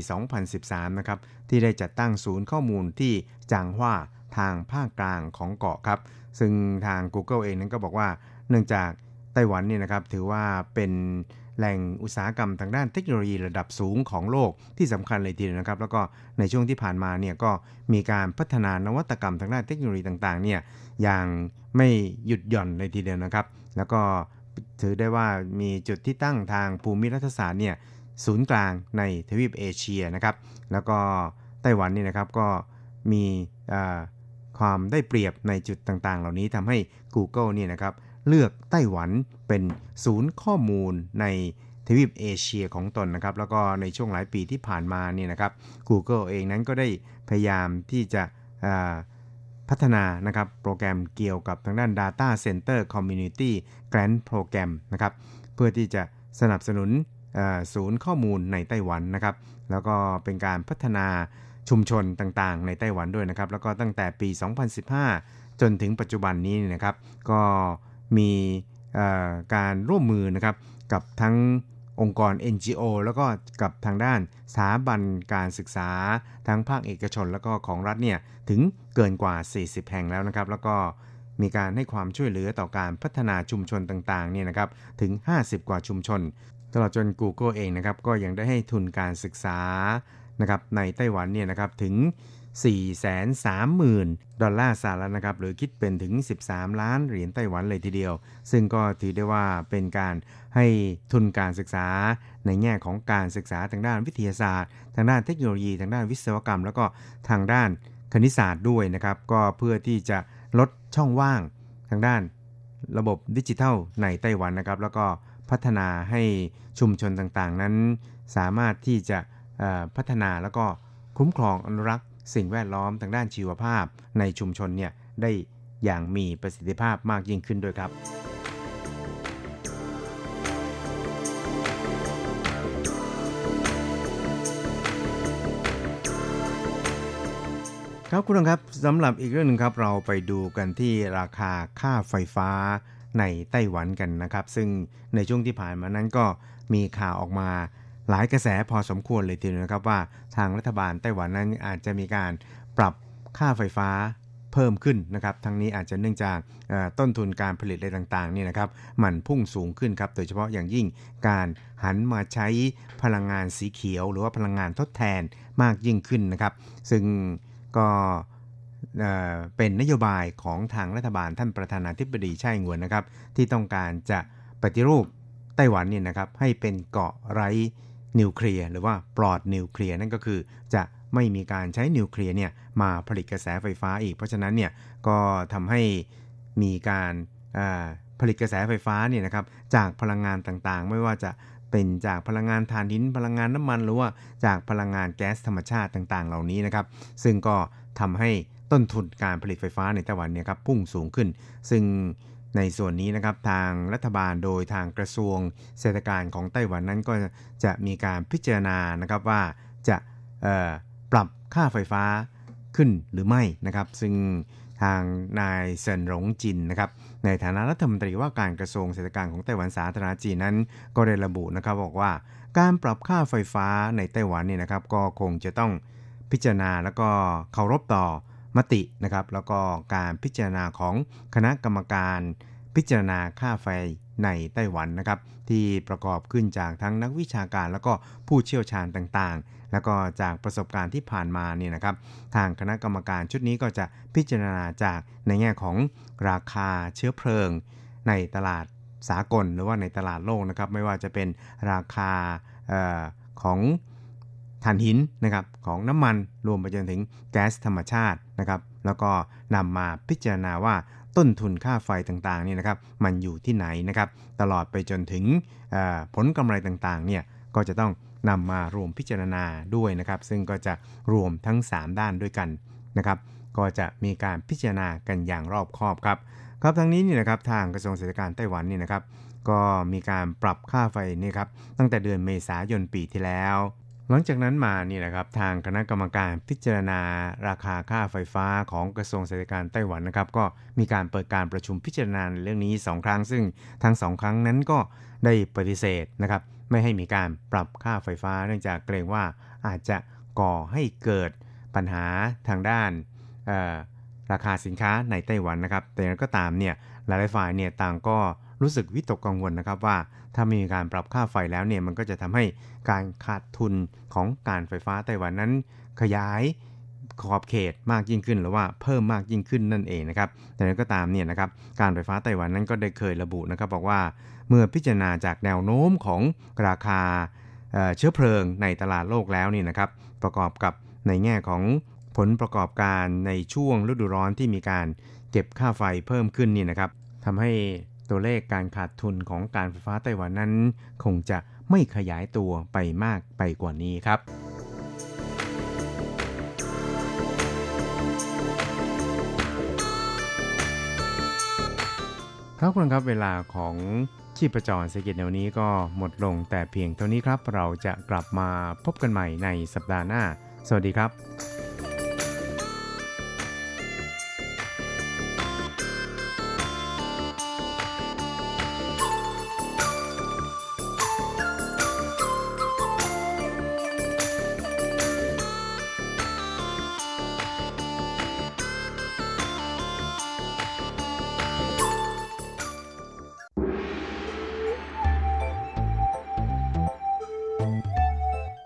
2013 นะครับ ที่ได้จัดตั้งศูนย์ข้อมูลที่จางฮวาทางภาคกลางของเกาะครับ ซึ่งทาง Google เองนั้นก็บอกว่า เนื่องจากไต้หวันเนี่ยนะครับถือว่าเป็นแหล่งอุตสาหกรรมทางด้านเทคโนโลยีระดับสูงของโลกที่สำคัญเลยทีเดียวนะครับ แล้วก็ในช่วงที่ผ่านมาเนี่ยก็มีการพัฒนานวัตกรรมทางด้านเทคโนโลยีต่างๆเนี่ยอย่างไม่หยุดหย่อนเลยทีเดียวนะครับ แล้วก็ถือได้ว่ามีจุดที่ตั้งทางภูมิรัฐศาสตร์เนี่ยศูนย์กลางในทวีปเอเชียนะครับ แล้วก็ ไต้หวันนี่นะครับก็มีความได้เปรียบในจุดต่างๆ เหล่านี้ทำให้ Google เนี่ยนะครับเลือกไต้หวันเป็นศูนย์ข้อมูลในททวีปเอเชียของตนนะครับ แล้วก็ในช่วงหลายปีที่ผ่านมานี่นะครับ Google เองนั้นก็ได้พยายามที่จะพัฒนานะครับโปรแกรมเกี่ยวกับทางด้าน Data Center Community Grant Program นะครับเพื่อที่จะสนับสนุนศูนย์ข้อมูลในไต้หวันนะครับ แล้วก็เป็นการพัฒนา ชุมชนต่างๆ ในไต้หวันด้วยนะครับ แล้วก็ตั้งแต่ปี 2015 จนถึงปัจจุบันนี้นะครับ ก็มีการร่วมมือนะครับกับทั้งองค์กร NGO แล้วก็กับทางด้านสถาบันการศึกษา ทั้งภาคเอกชนแล้วก็ของรัฐเนี่ยถึงเกินกว่า 40 แห่งแล้วนะครับ แล้วก็มีการให้ความช่วยเหลือต่อการพัฒนาชุมชนต่างๆเนี่ยนะครับถึง 50 กว่าชุมชน ตลอดจน Google เองนะครับก็ยังได้ให้ทุนการศึกษา นะครับในไต้หวันเนี่ยนะครับถึง 430,000 ดอลลาร์สหรัฐนะครับหรือคิดเป็นถึง 13 ล้านเหรียญไต้หวันเลยทีเดียว ซึ่งก็ถือได้ว่าเป็นการให้ทุนการศึกษาในแง่ของการศึกษาทางด้านวิทยาศาสตร์ ทางด้านเทคโนโลยีทางด้านวิศวกรรม แล้วก็ทางด้านคณิตศาสตร์ด้วยนะครับก็เพื่อที่จะลดช่องว่างทางด้านระบบดิจิทัลในไต้หวันนะครับ แล้วก็พัฒนาให้ชุมชนต่างๆ นั้น สามารถที่จะ พัฒนาแล้วก็คุ้มครองอนุรักษ์ สิ่งแวดล้อมทางด้านชีวภาพในชุมชนเนี่ยได้อย่างมีประสิทธิภาพมากยิ่งขึ้นด้วยครับครับคุณครับสำหรับอีกเรื่องหนึ่งครับเราไปดูกันที่ราคาค่าไฟฟ้าในไต้หวันกันนะครับ ซึ่งในช่วงที่ผ่านมานั้นก็มีข่าวออกมา หลายกระแสพอสมควรเลยทีเดียวนะครับว่าทางรัฐบาลไต้หวันนั้นอาจจะมีการปรับค่าไฟฟ้าเพิ่มขึ้นนะครับ ทั้งนี้อาจจะเนื่องจากต้นทุนการผลิตอะไรต่างๆนี่นะครับ มันพุ่งสูงขึ้นครับ โดยเฉพาะอย่างยิ่งการหันมาใช้พลังงานสีเขียว หรือว่าพลังงานทดแทนมากยิ่งขึ้นนะครับ ซึ่งก็เป็นนโยบายของทางรัฐบาลท่านประธานาธิบดีไช่งวนนะครับ ที่ต้องการจะปฏิรูปไต้หวันเนี่ยนะครับให้เป็นเกาะไร้ นิวเคลียร์หรือว่าปลอดนิวเคลียร์นั่นก็คือ จะไม่มีการใช้นิวเคลียร์เนี่ยมาผลิตกระแสไฟฟ้าอีก เพราะฉะนั้นเนี่ยก็ทำให้มีการผลิตกระแสไฟฟ้าเนี่ยนะครับจากพลังงานต่างๆ ไม่ว่าจะเป็นจากพลังงานถ่านหินพลังงานน้ำมันหรือว่าจากพลังงานแก๊สธรรมชาติต่างๆ เหล่านี้นะครับ ซึ่งก็ทำให้ต้นทุนการผลิตไฟฟ้าในไต้หวันเนี่ยครับพุ่งสูงขึ้น ซึ่ง ในส่วนนี้นะครับทางรัฐบาลโดยทางกระทรวงเศรษฐการของไต้หวันนั้นก็จะมีการพิจารณานะครับว่าจะปรับค่าไฟฟ้าขึ้นหรือไม่นะครับ ซึ่งทางนายเซินหลงจินนะครับในฐานะรัฐมนตรีว่าการกระทรวงเศรษฐการของไต้หวันสาธารณจีนนั้น ก็ได้ระบุนะครับบอกว่าการปรับค่าไฟฟ้าในไต้หวันเนี่ยนะครับ ก็คงจะต้องพิจารณาแล้วก็เคารพต่อ มตินะครับ แล้วก็การพิจารณาของคณะกรรมการพิจารณาค่าไฟในไต้หวันนะครับ ที่ประกอบขึ้นจากทั้งนักวิชาการ แล้วก็ผู้เชี่ยวชาญต่างๆ แล้วก็จากประสบการณ์ที่ผ่านมาเนี่ยนะครับ ทางคณะกรรมการชุดนี้ก็จะพิจารณาจากในแง่ของราคาเชื้อเพลิง ในตลาดสากลหรือว่าในตลาดโลกนะครับ ไม่ว่าจะเป็นราคาออของ ถ่านหินนะครับของน้ำมันรวมไปจนถึงแก๊สธรรมชาตินะครับแล้วก็นำมาพิจารณาว่าต้นทุนค่าไฟต่างๆนี่นะครับมันอยู่ที่ไหนนะครับตลอดไปจนถึงผลกำไรต่างๆเนี่ยก็จะต้องนำมารวมพิจารณาด้วยนะครับ ซึ่งก็จะรวมทั้ง 3 ด้านด้วยกันนะครับ ก็จะมีการพิจารณากันอย่างรอบคอบครับ ครับทั้งนี้นี่นะครับทางกระทรวงเศรษฐการไต้หวันนี่นะครับ ก็มีการปรับค่าไฟนี่ครับตั้งแต่เดือนเมษายนปีที่แล้ว หลังจากนั้นมานี่นะครับทางคณะกรรมการพิจารณาราคาค่าไฟฟ้าของกระทรวงเศรษฐการไต้หวันนะครับ ก็มีการเปิดการประชุมพิจารณาเรื่องนี้ 2 ครั้ง ซึ่งทั้ง 2 ครั้งนั้นก็ได้ปฏิเสธนะครับไม่ให้มีการปรับค่าไฟฟ้า เนื่องจากเกรงว่าอาจจะก่อให้เกิดปัญหาทางด้านราคาสินค้าในไต้หวันนะครับ แต่ก็ตามเนี่ยหลายฝ่ายเนี่ยต่างก็ รู้สึกวิตกกังวลนะครับว่า ถ้ามีการปรับค่าไฟแล้วเนี่ยมันก็จะทำให้การขาดทุนของการไฟฟ้าไต้หวันนั้น ขยายขอบเขตมากยิ่งขึ้นหรือว่าเพิ่มมากยิ่งขึ้นนั่นเองนะครับแต่นั้นก็ตามเนี่ยนะครับการไฟฟ้าไต้หวันนั้นก็ได้เคยระบุนะครับบอกว่าเมื่อพิจารณาจากแนวโน้มของราคาเชื้อเพลิงในตลาดโลกแล้วนี่นะครับประกอบกับในแง่ของผลประกอบการในช่วงฤดูร้อนที่มีการเก็บค่าไฟเพิ่มขึ้นนี่นะครับทำให้ ตัวเลขการขาดทุนของการไฟฟ้าไต้หวันนั้น คงจะไม่ขยายตัวไปมากไปกว่านี้ครับครับคุณครับเวลาของชีพจรเศรษฐกิจแนวนี้ก็หมดลงแต่เพียงเท่านี้ครับ เราจะกลับมาพบกันใหม่ในสัปดาห์หน้า สวัสดีครับ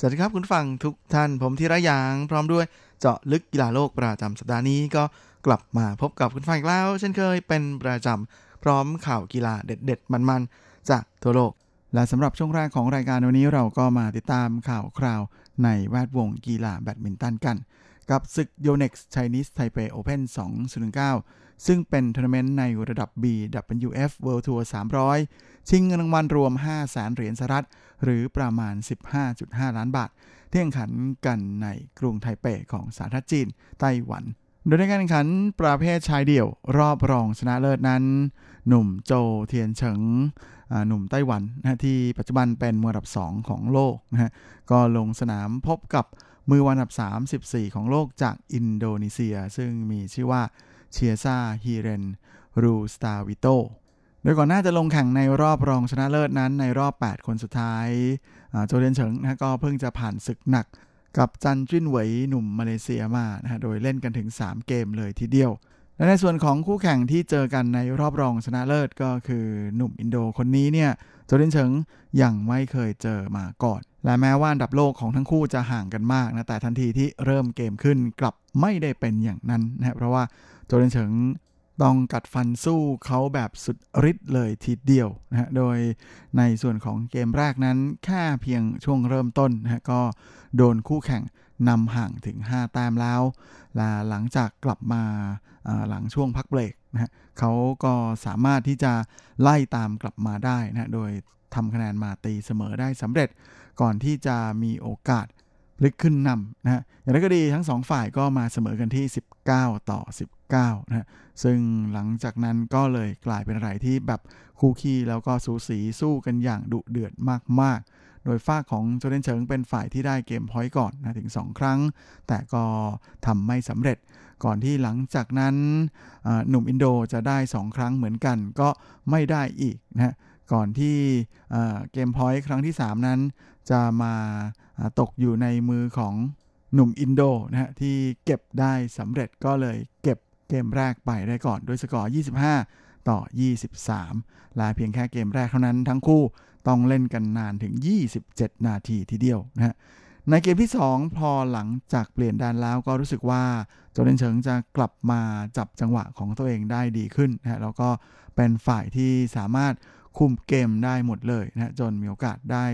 สวัสดีครับคุณผู้ฟังทุกท่านผมธีระยางพร้อมด้วยเจาะลึกกีฬาโลกประจำสัปดาห์นี้ก็กลับมาพบกับคุณผู้ฟังอีกแล้ว เช่นเคยเป็นประจำพร้อมข่าวกีฬาเด็ด ๆ มันๆ จากทั่วโลก และสำหรับช่วงแรกของรายการวันนี้เราก็มาติดตามข่าวคราวในแวดวงกีฬาแบดมินตันกัน กับศึก Yonex Chinese Taipei Open 2019 ซึ่งเป็นทัวร์นาเมนต์ในระดับ BWF World Tour 300 ชิงเงินรางวัลรวม 5 0 0แสนเหรียญสหรัฐ หรือประมาณ 15.5 ล้านบาท ที่แข่งขันกันในกรุงไทเปของสาธารณรัฐจีน ไต้หวัน โดยในการแข่งขันประเภทชายเดี่ยว รอบรองชนะเลิศนั้น หนุ่มโจเทียนเฉิงหนุ่มไต้หวันนะที่ปัจจุบันเป็นมืออันดับ 2 ของโลกนะฮะก็ลงสนามพบกับมือวันอันดับ 34 ของโลกจากอินโดนีเซีย ซึ่งมีชื่อว่า เชียซาฮีเรน รูสตาวิโต โดยก่อนหน้าจะลงแข่งในรอบรองชนะเลิศนั้นในรอบ 8 คนสุดท้าย โจเทียนเฉิงนะก็เพิ่งจะผ่านศึกหนักกับจันจิ้นเหวยหนุ่มมาเลเซียมานะฮะโดยเล่นกันถึง 3 เกมเลยทีเดียว และในส่วนของคู่แข่งที่เจอกันในรอบรองชนะเลิศก็คือหนุ่มอินโดคนนี้เนี่ยโจเทียนเฉิงยังไม่เคยเจอมาก่อน และแม้ว่าอันดับโลกของทั้งคู่จะห่างกันมากนะ แต่ทันทีที่เริ่มเกมขึ้นกลับไม่ได้เป็นอย่างนั้นนะเพราะว่าโจเทียนเฉิงต้องกัดฟันสู้เขาแบบสุดฤทธิ์เลยทีเดียวนะฮะ โดยในส่วนของเกมแรกนั้นแค่เพียงช่วงเริ่มต้นนะฮะก็โดนคู่แข่งนำห่างถึง 5 แต้มแล้ว และหลังจากกลับมาหลังช่วงพักเบรกนะฮะเขาก็สามารถที่จะไล่ตามกลับมาได้นะโดยทำคะแนนมาตีเสมอได้สำเร็จ ก่อนที่จะมีโอกาสพลิกขึ้นนำนะฮะอย่างไรก็ดีทั้งสองฝ่ายก็มาเสมอกันที่ 19 ต่อ 19นะฮะซึ่งหลังจากนั้นก็เลยกลายเป็นอะไรที่แบบคู่ขี้แล้วก็สูสีสู้กันอย่างดุเดือดมากๆ โดยฝ้าของโจเดนเฉิงเป็นฝ่ายที่ได้เกมพอยต์ก่อนนะถึง 2 ครั้ง แต่ก็ทำไม่สำเร็จ ก่อนที่หลังจากนั้นหนุ่มอินโดจะได้ 2 ครั้งเหมือนกันก็ไม่ได้อีกนะ ก่อนที่เกมพอยต์ครั้งที่ 3 นั้น จะมาตกอยู่ในมือของหนุ่มอินโดนะฮะที่เก็บได้สำเร็จก็เลยเก็บเกมแรกไปได้ก่อนด้วยสกอร์ 25 ต่อ 23ละเพียงแค่เกมแรกเท่านั้นทั้งคู่ต้องเล่นกันนานถึง 27 นาทีทีเดียวนะฮะในเกมที่ 2 พอหลังจากเปลี่ยนด้านแล้วก็รู้สึกว่าโจเดนเฉิงจะกลับมาจับจังหวะของตัวเองได้ดีขึ้นนะฮะแล้วก็เป็นฝ่ายที่สามารถ คุมเกมได้หมดเลยนะจนมีโอกาสได้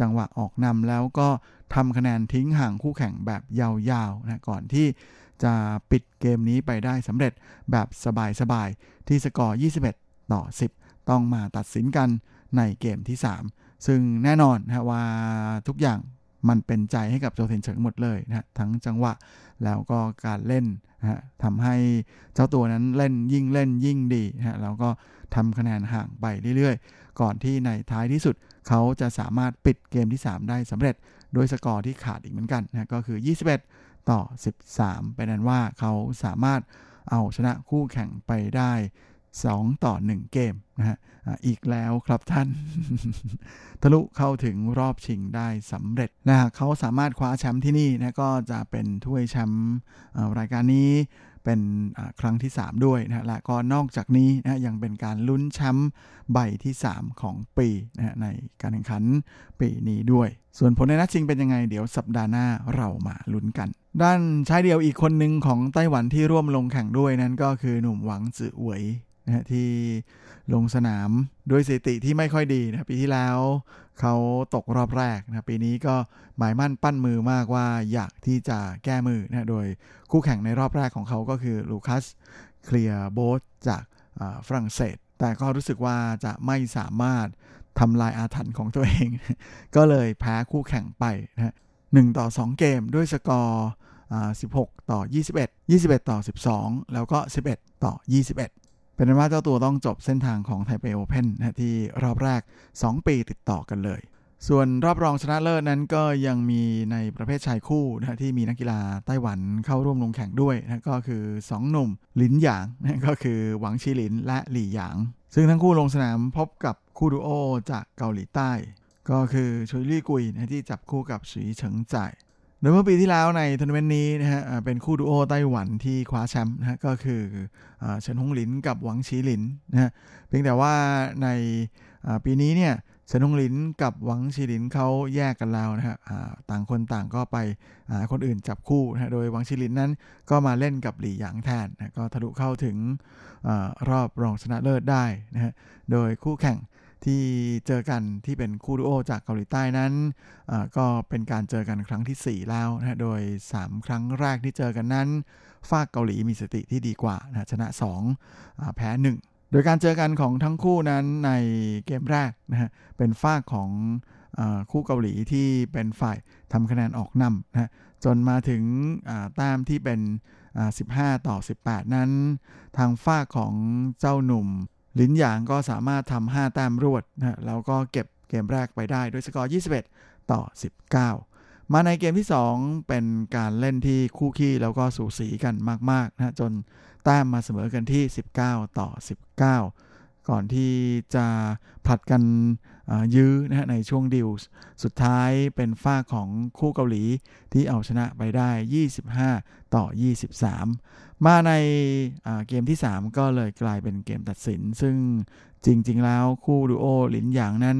จังหวะออกนำแล้วก็ทำคะแนนทิ้งห่างคู่แข่งแบบยาวๆนะก่อนที่จะปิดเกมนี้ไปได้สำเร็จแบบสบายๆ ที่สกอร์ 21 ต่อ 10 ต้องมาตัดสินกันในเกมที่ 3 ซึ่งแน่นอนนะว่าทุกอย่าง มันเป็นใจให้กับโจเทนเฉิงหมดเลยนะทั้งจังหวะแล้วก็การเล่นนะทำให้เจ้าตัวนั้นเล่นยิ่งเล่นยิ่งดีนะแล้วก็ทำคะแนนห่างไปเรื่อยๆ ก่อนที่ในท้ายที่สุดเขาจะสามารถปิดเกมที่ 3 ได้สำเร็จ โดยสกอร์ที่ขาดอีกเหมือนกันนะก็คือ 21 ต่อ 13 เป็นนั้นว่าเขาสามารถเอาชนะคู่แข่งไปได้ 2 ต่อ 1 เกมนะฮะอีกแล้วครับท่าน ทะลุเข้าถึงรอบชิงได้สำเร็จนะเขาสามารถคว้าแชมป์ที่นี่นะก็จะเป็นถ้วยแชมป์รายการนี้เป็นครั้งที่ 3 ด้วยนะและก็นอกจากนี้นะยังเป็นการลุ้นแชมป์ใบที่ 3 ของปีนะในการแข่งขันปีนี้ด้วย ส่วนผลในนัดชิงเป็นยังไง เดี๋ยวสัปดาห์หน้าเรามาลุ้นกัน ด้านชายเดียวอีกคนหนึ่งของไต้หวันที่ร่วมลงแข่งด้วยนั้นก็คือหนุ่มหวังจื่อเหวย นะที่ลงสนามด้วยสถิติที่ไม่ค่อยดีนะปีที่แล้วเขาตกรอบแรกนะปีนี้ก็หมายมั่นปั้นมือมากว่าอยากที่จะแก้มือนะโดยคู่แข่งในรอบแรกของเขาก็คือลูคัสเคลียร์โบสจากฝรั่งเศส แต่ก็รู้สึกว่าจะไม่สามารถทำลายอาถรรพ์ของตัวเอง ก็เลยแพ้คู่แข่งไปนะหต่อ 2 เกมด้วยสกอร์16 ต่อ 21 21 ต่อ 12 แล้วก็ 11 ต่อ 21 เป็นว่าเจ้าตัวต้องจบเส้นทางของไทเปโอเพนนะที่รอบแรก 2 ปีติดต่อกันเลย ส่วนรอบรองชนะเลิศนั้นก็ยังมีในประเภทชายคู่นะที่มีนักกีฬาไต้หวันเข้าร่วมลงแข่งด้วยนะก็คือ 2 หนุ่มหลินหยางนะก็คือหวังชีหลินและหลี่หยาง ซึ่งทั้งคู่ลงสนามพบกับคู่ดูโอจากเกาหลีใต้ ก็คือชุยลี่กุยนะที่จับคู่กับสีเฉิงจ่าย โดยเมื่อปีที่แล้วในทัวร์นาเมนต์นี้นะฮะเป็นคู่ดูโอไต้หวันที่คว้าแชมป์นะฮะก็คือเฉินฮงหลินกับหวังชีหลินนะฮะเพียงแต่ว่าในปีนี้เนี่ยเฉินฮงหลินกับหวังชีหลินเขาแยกกันแล้วนะฮะต่างคนต่างก็ไปคนอื่นจับคู่นะฮะโดยหวังชีหลินนั้นก็มาเล่นกับหลี่หยางแทนนะก็ทะลุเข้าถึงอรอบรองชนะเลิศได้นะฮะโดยคู่แข่ง ที่เจอกันที่เป็นคู่ดูโอจากเกาหลีใต้นั้น ก็เป็นการเจอกันครั้งที่ 4 แล้วนะโดย 3 ครั้งแรกที่เจอกันนั้นฝากเกาหลีมีสติที่ดีกว่านะชนะ 2 แพ้ 1 โดยการเจอกันของทั้งคู่นั้นในเกมแรกนะฮะเป็นฝากของอคู่เกาหลีที่เป็นฝ่ายทำคะแนนออกนำนะจนมาถึงแต้มที่เป็น 15 ต่อ 18 นั้น ทางฝ้าของเจ้าหนุ่ม ลินหยางก็สามารถทำ5แต้มรวดนะแล้วก็เก็บเกมแรกไปได้ด้วยสกอร์ 21 ต่อ 19 มาในเกมที่ 2 เป็นการเล่นที่คู่ขี้แล้วก็สูสีกันมากๆนะจนแต้มมาเสมอกันที่ 19 ต่อ 19 ก่อนที่จะผลัดกัน ยื้อนะฮะในช่วงดิวส์สุดท้ายเป็นฝ้าของคู่เกาหลีที่เอาชนะไปได้ 25 ต่อ 23 มาในเกมที่ 3 ก็เลยกลายเป็นเกมตัดสิน ซึ่งจริง ๆ แล้วคู่ดูโอหลินหยางนั้น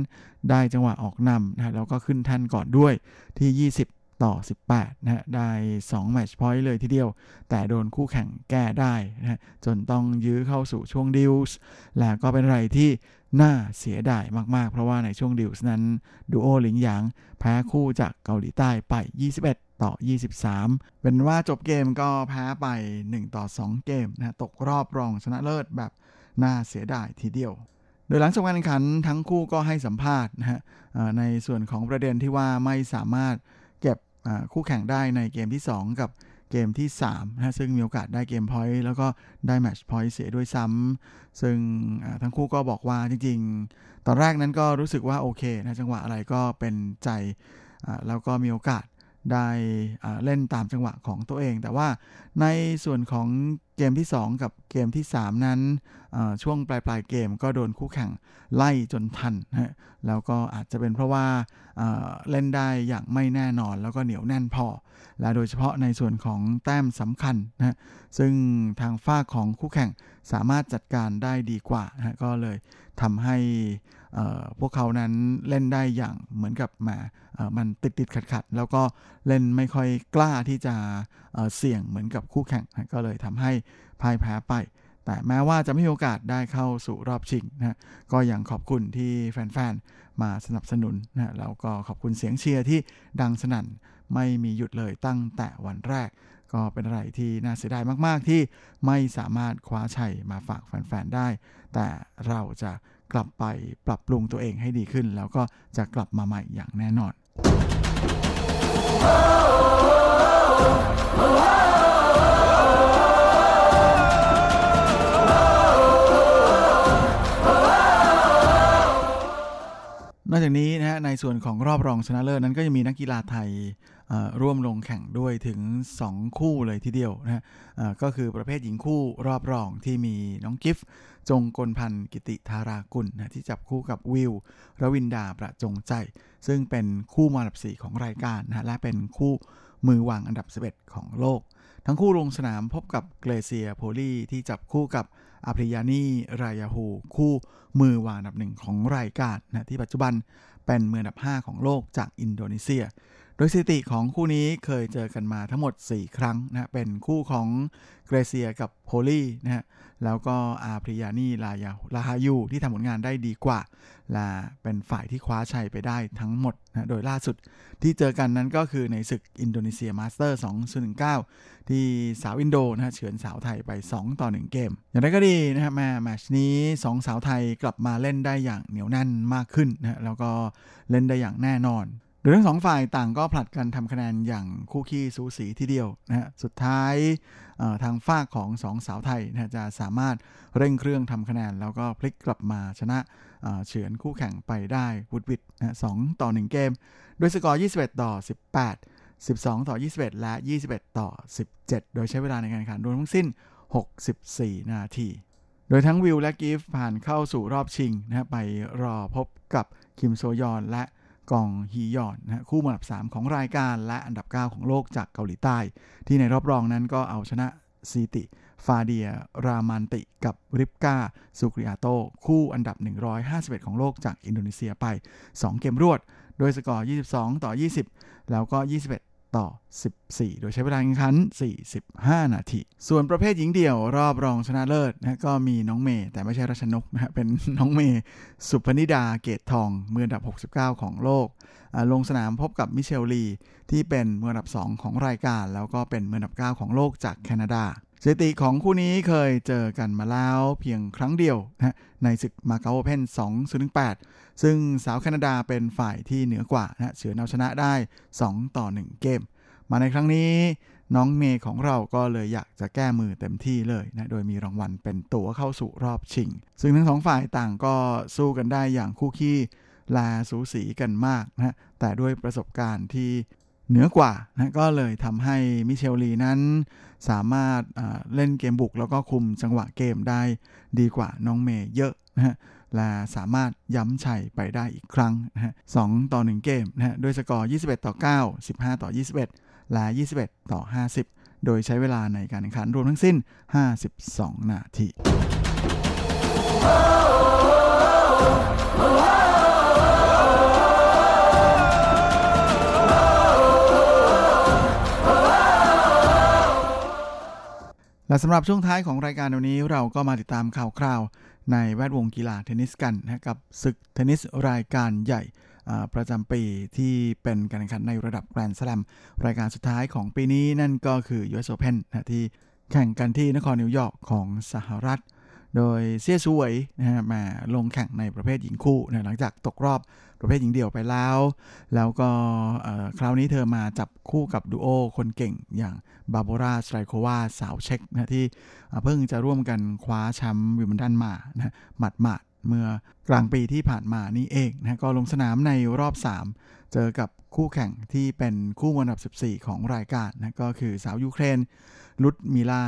ได้จังหวะออกนำนะแล้วก็ขึ้นทันก่อนด้วยที่ 20ต่อ 18 นะฮะ ได้ 2 match point เลยทีเดียว แต่โดนคู่แข่งแก้ได้นะจนต้องยื้อเข้าสู่ช่วง deuce และก็เป็นอะไรที่ น่าเสียดายมากๆ เพราะว่าในช่วง deuce นั้นดูโอหลินหยางแพ้คู่จากเกาหลีใต้ไป 21 ต่อ 23 เป็นว่าจบเกมก็แพ้ไป 1 ต่อ 2 เกมนะตกรอบรองชนะเลิศแบบน่าเสียดายทีเดียว โดยหลังจากการแข่งขันทั้งคู่ก็ให้สัมภาษณ์นะฮะในส่วนของประเด็นที่ว่าไม่สามารถเก็บคู่แข่งได้ในเกมที่ 2 กับ เกมที่3นะซึ่งมีโอกาสได้ game point แล้วก็ได้ match point เสียด้วยซ้ำซึ่งทั้งคู่ก็บอกว่าจริงๆ ตอนแรกนั้นก็รู้สึกว่าโอเคนะจังหวะอะไรก็เป็นใจแล้วก็มีโอกาสได้เล่นตามจังหวะของตัวเอง แต่ว่าในส่วนของ เกมที่ 2 กับเกมที่ 3 นั้นช่วงปลายปลายเกมก็โดนคู่แข่งไล่จนทันนะแล้วก็อาจจะเป็นเพราะว่าเล่นได้อย่างไม่แน่นอนแล้วก็เหนียวแน่นพอ และโดยเฉพาะในส่วนของแต้มสำคัญนะซึ่งทางฝ้าของคู่แข่งสามารถจัดการได้ดีกว่านะก็เลยทำให้พวกเขานั้นเล่นได้อย่างเหมือนกับมา มันติดติดขัดขัดแล้วก็เล่นไม่ค่อยกล้าที่จะเสี่ยงเหมือนกับคู่แข่งนะก็เลยทำให้พ่ายแพ้ไป แต่แม้ว่าจะไม่มีโอกาสได้เข้าสู่รอบชิงนะก็ยังขอบคุณที่แฟนๆ มาสนับสนุนนะแล้วก็ขอบคุณเสียงเชียร์ที่ดังสนั่นไม่มีหยุดเลยตั้งแต่วันแรก ก็เป็นอะไรที่น่าเสียดายมากๆ ที่ไม่สามารถคว้าชัยมาฝากแฟนๆ ได้ แต่เราจะกลับไปปรับปรุงตัวเองให้ดีขึ้น แล้วก็จะกลับมาใหม่อย่างแน่นอน นอกจากนี้นะฮะในส่วนของรอบรองชนะเลิศนั้นก็ยังมีนักกีฬาไทย ร่วมลงแข่งด้วยถึง 2 คู่เลยทีเดียวนะฮะก็คือประเภทหญิงคู่รอบรองที่มีน้องกิฟจงกลพันธ์กิติธารากุลนะที่จับคู่กับวิวรวินดาประจงใจ ซึ่งเป็นคู่มาดับสีของรายการนะและเป็นคู่มือวางอันดับ 11 ของโลก ทั้งคู่ลงสนามพบกับเกรเซียโพลีที่จับคู่กับอาพริยานีรายาฮูคู่มือวางอันดับหนึ่งของรายการนะที่ปัจจุบันเป็นมืออันดับ 5 ของโลกจากอินโดนีเซีย โดยสถิติของคู่นี้เคยเจอกันมาทั้งหมด 4 ครั้งนะเป็นคู่ของเกรเซียกับโพลีนะฮะแล้วก็อาพริยานีลายาลาฮายูที่ทำผลงานได้ดีกว่าและเป็นฝ่ายที่คว้าชัยไปได้ทั้งหมดนะโดยล่าสุดที่เจอกันนั้นก็คือในศึกอินโดนีเซียมาสเตอร์ 2019 ที่สาวอินโดนะเฉือนสาวไทยไป 2 ต่อ 1 เกม อย่างไรก็ดีนะครับแมตช์นี้ 2 สาวไทยกลับมาเล่นได้อย่างเหนียวแน่นมากขึ้นนะแล้วก็เล่นได้อย่างแน่นอน ดยทั้งสองฝ่ายต่างก็ผลัดกันทำคะแนนอย่างคู่ขี้สูสีทีเดียวนะฮะสุดท้ายทางฝ้าของสองสาวไทยนะจะสามารถเร่งเครื่องทำคะแนน แล้วก็พลิกกลับมาชนะเฉือนคู่แข่งไปได้วุดวิดนะสองต่อ 1 เกม ด้วยสกอร์ 21 ต่อ 18 12 ต่อ 21 และ 21 ต่อ 17 โดยใช้เวลาในการแข่งขันรวมทั้งสิ้น 64 นาที โดยทั้งวิวและกิฟผ่านเข้าสู่รอบชิงนะไปรอพบกับคิมโซยอนและ กองฮียองนะคู่อันดับ 3 ของรายการและอันดับ 9 ของโลกจากเกาหลีใต้ ที่ในรอบรองนั้นก็เอาชนะซีติ ฟาเดีย รามันติ กับริปกาซูกริอาโต คู่อันดับ 151 ของโลกจากอินโดนีเซียไป 2 เกมรวด โดยสกอร์ 22 ต่อ 20 แล้วก็ 21 ต่อ 14 โดยใช้เวลาแข่งขัน 45 นาที ส่วนประเภทหญิงเดี่ยวรอบรองชนะเลิศนะก็มีน้องเมย์แต่ไม่ใช่รัชนกนะฮะเป็นน้องเมย์สุพนิดาเกตทอง มืออันดับ 69 ของโลก ลงสนามพบกับมิเชลลี ที่เป็นมืออันดับ 2 ของรายการ แล้วก็เป็นมืออันดับ 9 ของโลกจากแคนาดา สถิติของคู่นี้เคยเจอกันมาแล้วเพียงครั้งเดียวนะในศึกมาเก๊าโอเพน2 0 8ซึ่งสาวแคนาดาเป็นฝ่ายที่เหนือกว่านะเฉือนเอาชนะได้ 2 ต่อ 1 เกม มาในครั้งนี้น้องเมย์ของเราก็เลยอยากจะแก้มือเต็มที่เลยนะ โดยมีรางวัลเป็นตั๋วเข้าสู่รอบชิง ซึ่งทั้งสองฝ่ายต่างก็สู้กันได้อย่างคู่ขี้ลาสูสีกันมากนะ แต่ด้วยประสบการณ์ที่ เหนือกว่านะก็เลยทำให้มิเชลลีนั้นสามารถเล่นเกมบุก แล้วก็คุมจังหวะเกมได้ดีกว่าน้องเมย์เยอะนะฮะและสามารถย้ำชัยไปได้อีกครั้งนะฮะสต่อ 1 เกมนะฮะด้วยสกอร์ 21 ต่อ 9 15 ต่อ 21 และ 21 ต่อ 50 โดยใช้เวลาในการแข่งขันรวมทั้งสิ้น 52 นาที และสำหรับช่วงท้ายของรายการวันนี้เราก็มาติดตามข่าวคราว ในแวดวงกีฬาเทนนิสกันนะกับศึกเทนนิสรายการใหญ่ประจำปีที่เป็นการแข่งขันในระดับแกรนด์สแลมรายการสุดท้ายของปีนี้นั่นก็คือ US Open นะที่แข่งกันที่นครนิวยอร์กของสหรัฐ โดยเซี่ยซูเหวยนะฮะมาลงแข่งในประเภทหญิงคู่นะหลังจากตกรอบประเภทหญิงเดี่ยวไปแล้ว แล้วก็คราวนี้เธอมาจับคู่กับดูโอคนเก่งอย่างบาร์โบราสไตรโควาสาวเช็กนะที่เพิ่งจะร่วมกันคว้าแชมป์วิมเบิลดันมานะหมัดหมัดเมื่อกลางปีที่ผ่านมานี่เองนะก็ลงสนามในรอบ 3 เจอกับคู่แข่งที่เป็นคู่อันดับ 14 ของรายการนะก็คือสาวยูเครน ลุดมิลา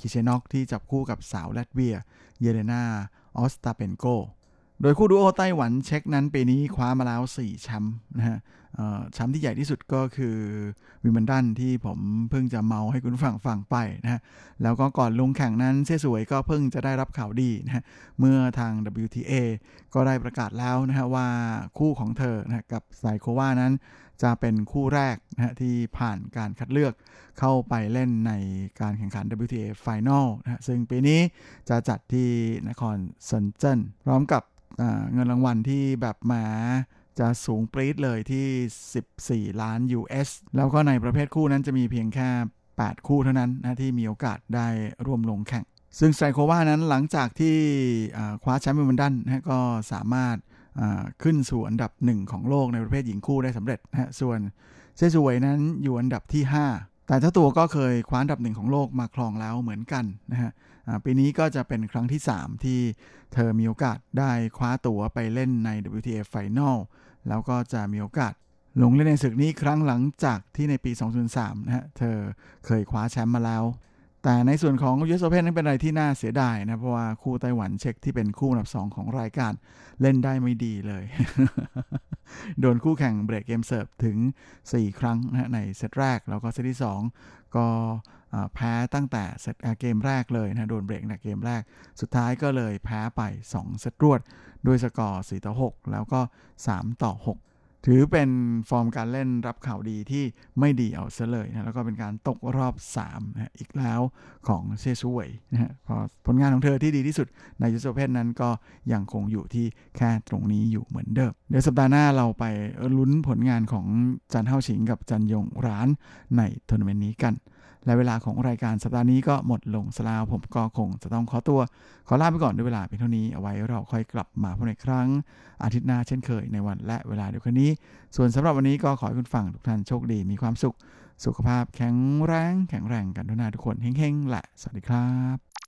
คิเชนอกที่จับคู่กับสาวแลตเวีย เยเลนาออสตาเปนโก โดยคู่ดูโอไต้หวันเช็กนั้นปีนี้คว้ามาแล้ว 4 แชมป์นะฮะแชมป์ที่ใหญ่ที่สุดก็คือวิมเบิลดันที่ผมเพิ่งจะเมาท์ให้คุณผู้ฟังฟังไปนะฮะ แล้วก็ก่อนลงแข่งนั้นเซี่ยซูเหวยก็เพิ่งจะได้รับข่าวดีนะฮะ เมื่อทาง WTA ก็ได้ประกาศแล้วนะฮะว่าคู่ของเธอนะกับสไตรโควานั้น จะเป็นคู่แรกนะฮะที่ผ่านการคัดเลือกเข้าไปเล่นในการแข่งขัน WTA Final นะฮะซึ่งปีนี้จะจัดที่นครเซนเจิ้นพร้อมกับเงินรางวัลที่แบบมาจะสูงปรี๊ดเลยที่ 14 ล้าน US แล้วก็ในประเภทคู่นั้นจะมีเพียงแค่ 8 คู่เท่านั้นนะที่มีโอกาสได้ร่วมลงแข่ง ซึ่งสไตรโควานั้นหลังจากที่คว้าแชมป์วิมเบิลดันนะก็สามารถ ขึ้นสู่อันดับหนึ่งของโลกในประเภทหญิงคู่ได้สำเร็จนะส่วนเซี่ยซูเหวยนั้นอยู่อันดับที่ 5 แต่เจ้าตัวก็เคยคว้าอันดับหนึ่งของโลกมาครองแล้วเหมือนกันนะฮะปีนี้ก็จะเป็นครั้งที่ 3 ที่เธอมีโอกาสได้คว้าตั๋วไปเล่นใน WTA Final แล้วก็จะมีโอกาสลงเล่นในศึกนี้ครั้งหลังจากที่ในปี 2003 นะฮะ เธอเคยคว้าแชมป์มาแล้ว แต่ในส่วนของ US Open นั้นเป็นอะไรที่น่าเสียดายนะ เพราะว่าคู่ไต้หวันเช็คที่เป็นคู่อันดับ 2 ของรายการเล่นได้ไม่ดีเลย โดนคู่แข่งเบรกเกมเซิร์ฟถึง 4 ครั้งนะในเซตแรก แล้วก็เซตที่ 2 ก็แพ้ตั้งแต่เซตเกมแรกเลยนะ โดนเบรกในเกมแรก สุดท้ายก็เลยแพ้ไป 2 เซตรวด ด้วยสกอร์ 4 ต่อ 6 แล้วก็ 3 ต่อ 6 ถือเป็นฟอร์มการเล่นรับข่าวดีที่ไม่ดีเอาซะเลยนะแล้วก็เป็นการตกรอบ3นะอีกแล้วของเซซูเวยนะฮะพอผลงานของเธอที่ดีที่สุดใน US Open นั้นก็ยังคงอยู่ที่แค่ตรงนี้อยู่เหมือนเดิม เดี๋ยวสัปดาห์หน้าเราไปลุ้นผลงานของจันเท่าชิงกับจันยงร้านในทัวร์นาเมนต์นี้กัน และเวลาของรายการสัปดาห์นี้ก็หมดลงสลาวผมก็คงจะต้องขอตัว ขอลาไปก่อนด้วยเวลาเพียงเท่านี้เอาไว้เราค่อยกลับมาพบในครั้ง อาทิตย์หน้าเช่นเคยในวันและเวลาเดียวกันนี้ ส่วนสำหรับวันนี้ก็ขอให้คุณฟังทุกท่านโชคดีมีความสุข สุขภาพแข็งแรง แข็งแรงกันทุกนาทุกคนเฮ้งๆแหละสวัสดีครับ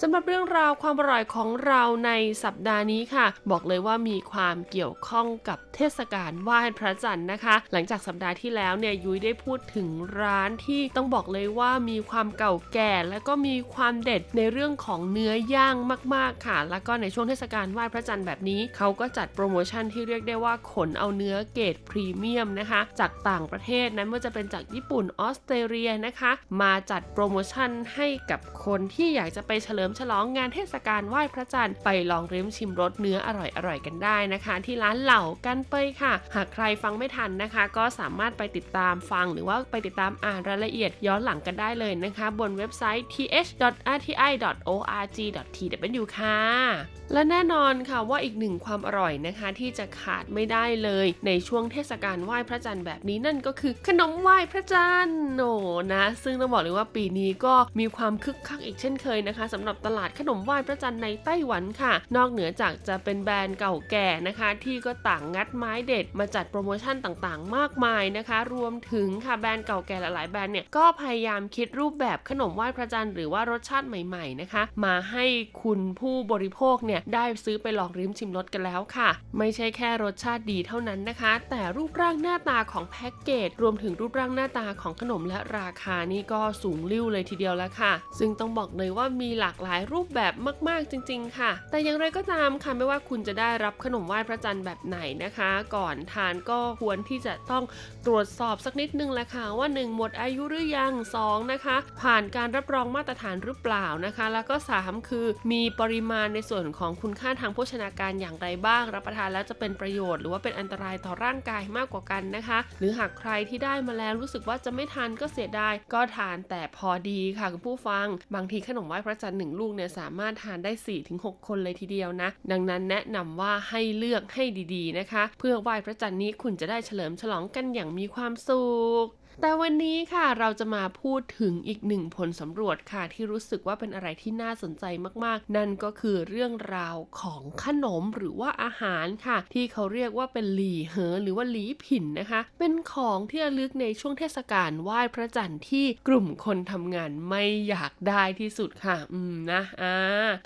สำหรับเรื่องราวความอร่อยของเราในสัปดาห์นี้ค่ะ บอกเลยว่ามีความเกี่ยวข้องกับเทศกาลไหว้พระจันทร์นะคะ หลังจากสัปดาห์ที่แล้วเนี่ยยุ้ยได้พูดถึงร้านที่ต้องบอกเลยว่ามีความเก่าแก่ และก็มีความเด็ดในเรื่องของเนื้อย่างมาก ๆค่ะ แล้วก็ในช่วงเทศกาลไหว้พระจันทร์แบบนี้ เขาก็จัดโปรโมชั่นที่เรียกได้ว่าขนเอาเนื้อเกรดพรีเมียมนะคะ จากต่างประเทศนั้นว่าจะเป็นจากญี่ปุ่นออสเตรเลียนะคะ มาจัดโปรโมชั่นให้กับคนที่อยากจะไปเฉลิมฉลองงานเทศกาลไหว้พระจันทร์ไปลองริมชิมรสเนื้ออร่อยๆกันได้นะคะ ที่ร้านเหล่ากันเปยค่ะ หากใครฟังไม่ทันนะคะ ก็สามารถไปติดตามฟังหรือว่าไปติดตามอ่านรายละเอียดย้อนหลังกันได้เลยนะคะ บนเว็บไซต์ th.rti.org.tw ค่ะและแน่นอนค่ะว่าอีกหนึ่งความอร่อยนะคะ ที่จะขาดไม่ได้เลย ในช่วงเทศกาลไหว้พระจันทร์แบบนี้นั่นก็คือ ขนมไหว้พระจันทร์โนนะ ซึ่งต้องบอกเลยว่าปีนี้ก็มีความคึกคักอีกเช่นเคยนะคะสำหรับตลาดขนมไหว้พระจันทร์ในไต้หวันค่ะ นอกเหนือจากจะเป็นแบรนด์เก่าแก่นะคะ ที่ก็ต่างงัดไม้เด็ด มาจัดโปรโมชั่นต่างๆ มากมายนะคะ รวมถึงค่ะแบรนด์เก่าแก่หลายๆแบรนด์เนี่ยก็พยายามคิดรูปแบบขนมไหว้พระจันทร์หรือว่ารสชาติใหม่ๆนะคะ มาให้คุณผู้บริโภคเนี่ยได้ซื้อไปลองริมชิมรสกันแล้วค่ะ ไม่ใช่แค่รสชาติดีเท่านั้นนะคะ แต่รูปร่างหน้าตาของแพ็กเกจรวมถึงรูปร่างหน้าตาของขนมและราคานี่ก็สูงลิ่วเลยทีเดียวแล้วค่ะ ซึ่งต้องบอกเลยว่ามีหลากหลายรูปแบบมากๆจริง ๆ ค่ะ แต่อย่างไรก็ตามค่ะไม่ว่าคุณจะได้รับขนมไหว้พระจันทร์แบบไหนนะคะ ก่อนทานก็ควรที่จะต้องตรวจสอบสักนิดนึงแหละค่ะว่า 1 หมดอายุหรือยัง 2 นะคะ ผ่านการรับรองมาตรฐานหรือเปล่านะคะ แล้วก็ 3 คือมีปริมาณในส่วนของคุณค่าทางโภชนาการอย่างไรบ้าง รับประทานแล้วจะเป็นประโยชน์หรือว่าเป็นอันตรายต่อร่างกายมากกว่ากันนะคะ หรือหากใครที่ได้มาแล้วรู้สึกว่าจะไม่ทานก็เสียดายก็ทานแต่พอดีค่ะคุณผู้ฟัง บางทีขนมไหว้พระจันทร์หนึ่งลูกเนี่ยสามารถทานได้ 4-6 คนเลยทีเดียวนะ ดังนั้นแนะนำว่าให้เลือกให้ดีๆนะคะ เพื่อไหว้พระจันทร์นี้คุณจะได้เฉลิมฉลองกันอย่างมีความสุข แต่วันนี้ค่ะเราจะมาพูดถึงอีกหนึ่งผลสำรวจค่ะ ที่รู้สึกว่าเป็นอะไรที่น่าสนใจมากๆ นั่นก็คือเรื่องราวของขนมหรือว่าอาหารค่ะ ที่เขาเรียกว่าเป็นหลี่เหอหรือว่าหลีผินนะคะ เป็นของที่ระลึกในช่วงเทศกาลไหว้พระจันทร์ที่กลุ่มคนทำงานไม่อยากได้ที่สุดค่ะ อืมนะอ่า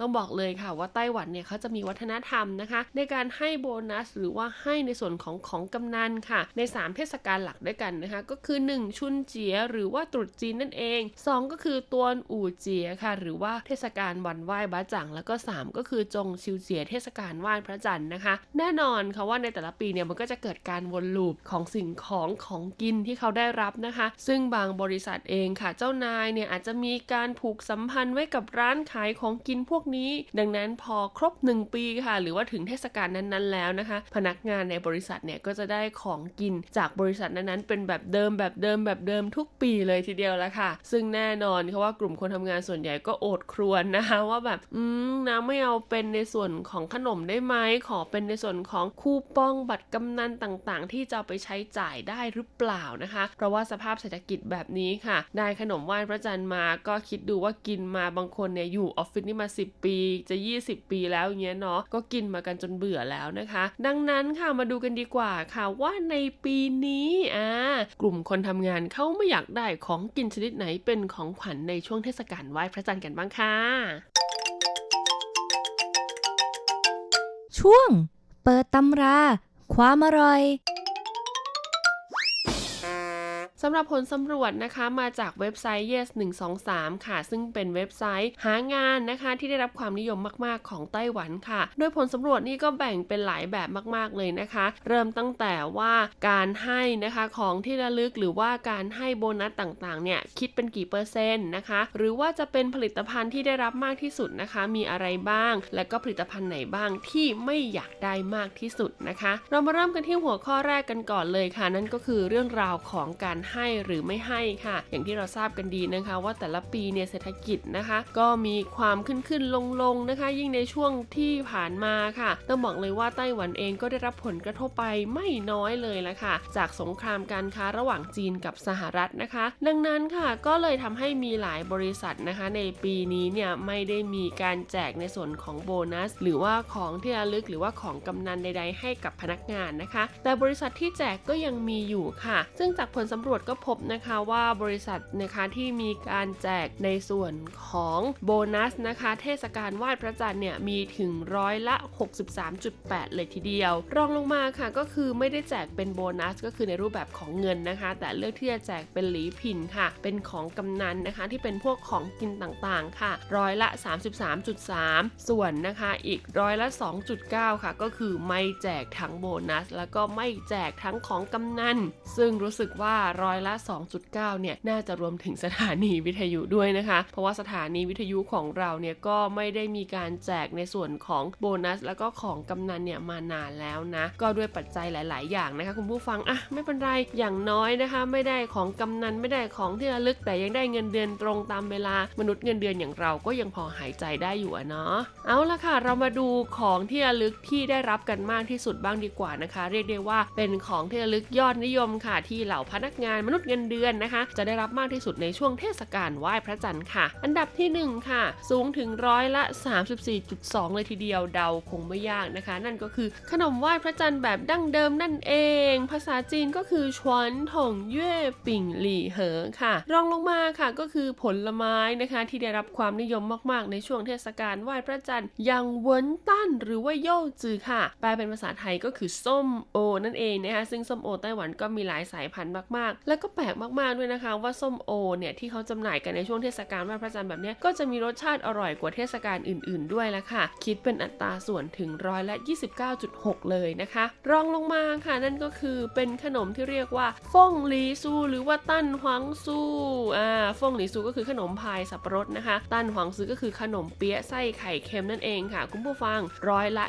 ต้องบอกเลยค่ะว่าไต้หวันเนี่ยเขาจะมีวัฒนธรรมนะคะ ในการให้โบนัสหรือว่าให้ในส่วนของของกำนันค่ะ ใน 3 เทศกาลหลักด้วยกันนะคะ ก็คือ1 1ชุนเจียหรือว่าตรุษจีนนั่นเอง 2 ก็คือตวนอู่เจียค่ะ หรือว่าเทศกาลวันไหว้บ้าจังแล้วก็ 3 ก็คือจงชิวเจียเทศกาลไหว้พระจันทร์นะคะ แน่นอนค่ะว่าในแต่ละปีเนี่ยมันก็จะเกิดการวนลูปของสิ่งของของกินที่เขาได้รับนะคะ ซึ่งบางบริษัทเองค่ะ เจ้านายเนี่ยอาจจะมีการผูกสัมพันธ์ไว้กับร้านขายของกินพวกนี้ ดังนั้นพอครบ 1 ปีค่ะ หรือว่าถึงเทศกาลนั้นๆแล้วนะคะ พนักงานในบริษัทเนี่ยก็จะได้ของกินจากบริษัทนั้นๆเป็นแบบเดิมแบบเดิมิมแบบเดิมทุกปีเลยทีเดียวและค่ะ ซึ่งแน่นอนค่ะว่ากลุ่มคนทำงานส่วนใหญ่ก็โอดครวญนะคะว่าแบบอืมนะไม่เอาเป็นในส่วนของขนมได้ไหมขอเป็นในส่วนของคูปองบัตรกำนันต่างๆ ที่จะไปใช้จ่ายได้หรือเปล่านะคะ เพราะว่าสภาพเศรษฐกิจแบบนี้ค่ะได้ขนมไหว้พระจันทร์มาก็คิดดูว่ากินมาบางคนเนี่ยอยู่ออฟฟิศนี่มา 10 ปี จะ 20 ปีแล้วอย่างเงี้ยเนาะก็กินมากันจนเบื่อแล้วนะคะ ดังนั้นค่ะมาดูกันดีกว่าค่ะว่าในปีนี้อ่ากลุ่มคนทำงานเขาไม่อยากได้ของกินชนิดไหนเป็นของขวัญในช่วงเทศกาลไหว้พระจันทร์กันบ้างค่ะช่วง เปิดตำรา ความอร่อย สำหรับผลสำรวจนะคะมาจากเว็บไซต์ yes 123 ค่ะ ซึ่งเป็นเว็บไซต์หางานนะคะที่ได้รับความนิยมมากๆของไต้หวันค่ะ โดยผลสำรวจนี่ก็แบ่งเป็นหลายแบบมากๆเลยนะคะ เริ่มตั้งแต่ว่าการให้นะคะของที่ระลึกหรือว่าการให้โบนัสต่างๆเนี่ยคิดเป็นกี่เปอร์เซ็นต์นะคะ หรือว่าจะเป็นผลิตภัณฑ์ที่ได้รับมากที่สุดนะคะ มีอะไรบ้าง และก็ผลิตภัณฑ์ไหนบ้างที่ไม่อยากได้มากที่สุดนะคะ เรามาเริ่มกันที่หัวข้อแรกกันก่อนเลยค่ะ นั่นก็คือเรื่องราวของการให้หรือไม่ให้ค่ะ อย่างที่เราทราบกันดีนะคะ ว่าแต่ละปีเนี่ยเศรษฐกิจนะคะ ก็มีความขึ้นขึ้นลงลงนะคะ ยิ่งในช่วงที่ผ่านมาค่ะต้องบอกเลยว่าไต้หวันเองก็ได้รับผลกระทบไปไม่น้อยเลยละค่ะ จากสงครามการค้าระหว่างจีนกับสหรัฐนะคะ ดังนั้นค่ะก็เลยทำให้มีหลายบริษัทนะคะ ในปีนี้เนี่ยไม่ได้มีการแจกในส่วนของโบนัส หรือว่าของที่ระลึกหรือว่าของกำนันใด ๆ ให้กับพนักงานนะคะ แต่บริษัทที่แจกก็ยังมีอยู่ค่ะ ซึ่งจากผลสำรวจก็พบนะคะว่าบริษัทนะคะที่มีการแจกในส่วนของโบนัสนะคะ เทศกาลไหว้พระจันทร์เนี่ยมีถึงร้อยละ 63.8 เลยทีเดียว รองลงมาค่ะก็คือไม่ได้แจกเป็นโบนัสก็คือในรูปแบบของเงินนะคะ แต่เลือกที่จะแจกเป็นหลีพินค่ะ เป็นของกำนันนะคะ ที่เป็นพวกของกินต่างๆค่ะ ร้อยละ 33.3 ส่วนนะคะอีกร้อยละ 2.9 ค่ะ ก็คือไม่แจกทั้งโบนัส แล้วก็ไม่แจกทั้งของกำนัน ซึ่งรู้สึกว่าร้อย้อยละ 2.9 เนี่ย น่าจะรวมถึงสถานีวิทยุด้วยนะคะ เพราะว่าสถานีวิทยุของเราเนี่ยก็ไม่ได้มีการแจกในส่วนของโบนัส แล้วก็ของกำนันเนี่ยมานานแล้วนะ ก็ด้วยปัจจัยหลาย ๆ อย่างนะคะคุณผู้ฟัง อะ ไม่เป็นไร อย่างน้อยนะคะ ไม่ได้ของกำนันไม่ได้ของที่ระลึกแต่ยังได้เงินเดือนตรงตามเวลามนุษย์เงินเดือนอย่างเราก็ยังพอหายใจได้อยู่อะเนาะ เอาละค่ะ เรามาดูของที่ระลึกที่ได้รับกันมากที่สุดบ้างดีกว่านะคะ เรียกได้ว่าเป็นของที่ระลึกยอดนิยมค่ะที่เหล่าพนักงานมนุษย์เงินเดือนนะคะ จะได้รับมากที่สุดในช่วงเทศกาลไหว้พระจันทร์ค่ะ อันดับที่ 1 ค่ะ สูงถึงร้อยละ 34.2 เลยทีเดียวเดาคงไม่ยากนะคะ นั่นก็คือขนมไหว้พระจันทร์แบบดั้งเดิมนั่นเอง ภาษาจีนก็คือชวนถงเย่ปิ่งหลี่เหอค่ะ รองลงมาค่ะก็คือผลไม้นะคะที่ได้รับความนิยมมากๆ ในช่วงเทศกาลไหว้พระจันทร์อย่างเวินตั้นหรือว่าโย่จือค่ะแปลเป็นภาษาไทยก็คือส้มโอนั่นเองนะคะซึ่งส้มโอไต้หวันก็มีหลายสายพันธุ์มากๆแล้วก็แปลกมากๆด้วยนะคะว่าส้มโอเนี่ยที่เขาจำหน่ายกันในช่วงเทศกาลไหว้พระจันทร์แบบนี้ก็จะมีรสชาติอร่อยกว่าเทศกาลอื่น ๆ ด้วยละค่ะ คิดเป็นอัตราส่วนถึงร้อยละ 29.6 เลยนะคะ รองลงมาค่ะนั่นก็คือเป็นขนมที่เรียกว่าฟงหลีซูหรือว่าตั้นหวังซูอ่าฟงหลีซูก็คือขนมพายสับปะรดนะคะ ตั้นหวังซูก็คือขนมเปี๊ยะไส้ไข่เค็มนั่นเองค่ะ คุณผู้ฟังร้อยละ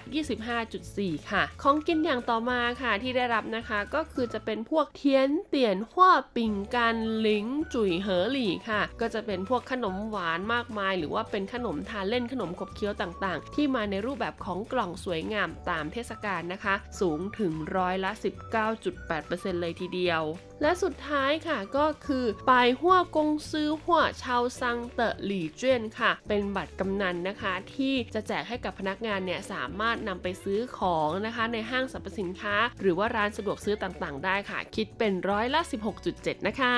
25.4 ค่ะ ของกินอย่างต่อมาค่ะที่ได้รับนะคะ ก็คือจะเป็นพวกเทียนเตียนหวปิ่งกันหลิงจุ๋ยเหอหลี่ค่ะ ก็จะเป็นพวกขนมหวานมากมาย หรือว่าเป็นขนมทานเล่นขนมขบเคี้ยวต่างๆ ที่มาในรูปแบบของกล่องสวยงามตามเทศกาลนะคะ สูงถึงร้อยละ 19.8%เลยทีเดียว และสุดท้ายค่ะก็คือปายหัวกงซื้อหัวชาวซังเตอหลี่เจี้ยนค่ะ เป็นบัตรกำนันนะคะ ที่จะแจกให้กับพนักงานเนี่ยสามารถนำไปซื้อของนะคะ ในห้างสรรพสินค้า หรือว่าร้านสะดวกซื้อต่างๆ ได้ค่ะ คิดเป็นร้อยละ6.7 นะคะ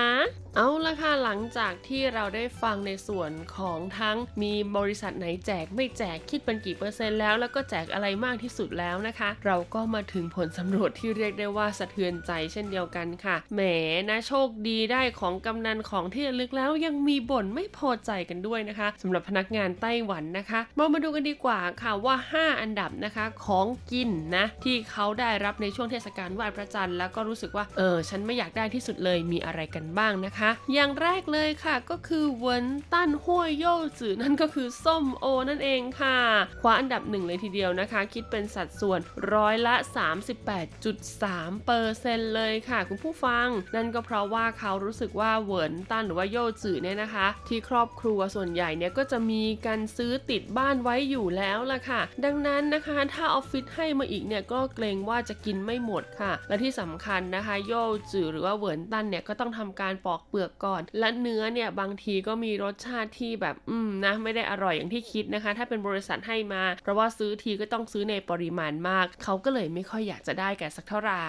เอาละค่ะหลังจากที่เราได้ฟังในส่วนของทั้งมีบริษัทไหนแจกไม่แจกคิดเป็นกี่เปอร์เซ็นต์แล้ว แล้วก็แจกอะไรมากที่สุดแล้วนะคะ เราก็มาถึงผลสำรวจที่เรียกได้ว่าสะเทือนใจเช่นเดียวกันค่ะแหมนะโชคดีได้ของกำนันของที่ระลึกแล้วยังมีบ่นไม่พอใจกันด้วยนะคะสำหรับพนักงานไต้หวันนะคะ มามาดูกันดีกว่าค่ะว่า 5 อันดับนะคะของกินนะที่เขาได้รับในช่วงเทศกาลไหว้พระจันทร์แล้วก็รู้สึกว่าเออฉันไม่อยากได้ที่สุดเลยมีอะไรกันบ้างนะคะ อย่างแรกเลยค่ะก็คือ文旦或柚子นั่นก็คือส้มโอนั่นเองค่ะ คว้าอันดับหนึ่งเลยทีเดียวนะคะ คิดเป็นสัดส่วนร้อยละ 38.3เปอร์เซ็นต์เลยค่ะ คุณผู้ฟัง นั่นก็เพราะว่าเขารู้สึกว่า文旦 หรือว่า 柚子เนี่ยนะคะ ที่ครอบครัวส่วนใหญ่เนี่ยก็จะมีการซื้อติดบ้านไว้อยู่แล้วล่ะค่ะ ดังนั้นนะคะถ้าออฟฟิศให้มาอีกเนี่ยก็เกรงว่าจะกินไม่หมดค่ะ และที่สำคัญนะคะ โย่จือหรือว่าเวินตั้นเนี่ยก็ต้องทำการปอกเปลือกก่อน และเนื้อเนี่ยบางทีก็มีรสชาติที่แบบอืมนะไม่ได้อร่อยอย่างที่คิดนะคะ ถ้าเป็นบริษัทให้มา เพราะว่าซื้อทีก็ต้องซื้อในปริมาณมาก เขาก็เลยไม่ค่อยอยากจะได้กันสักเท่าไหร่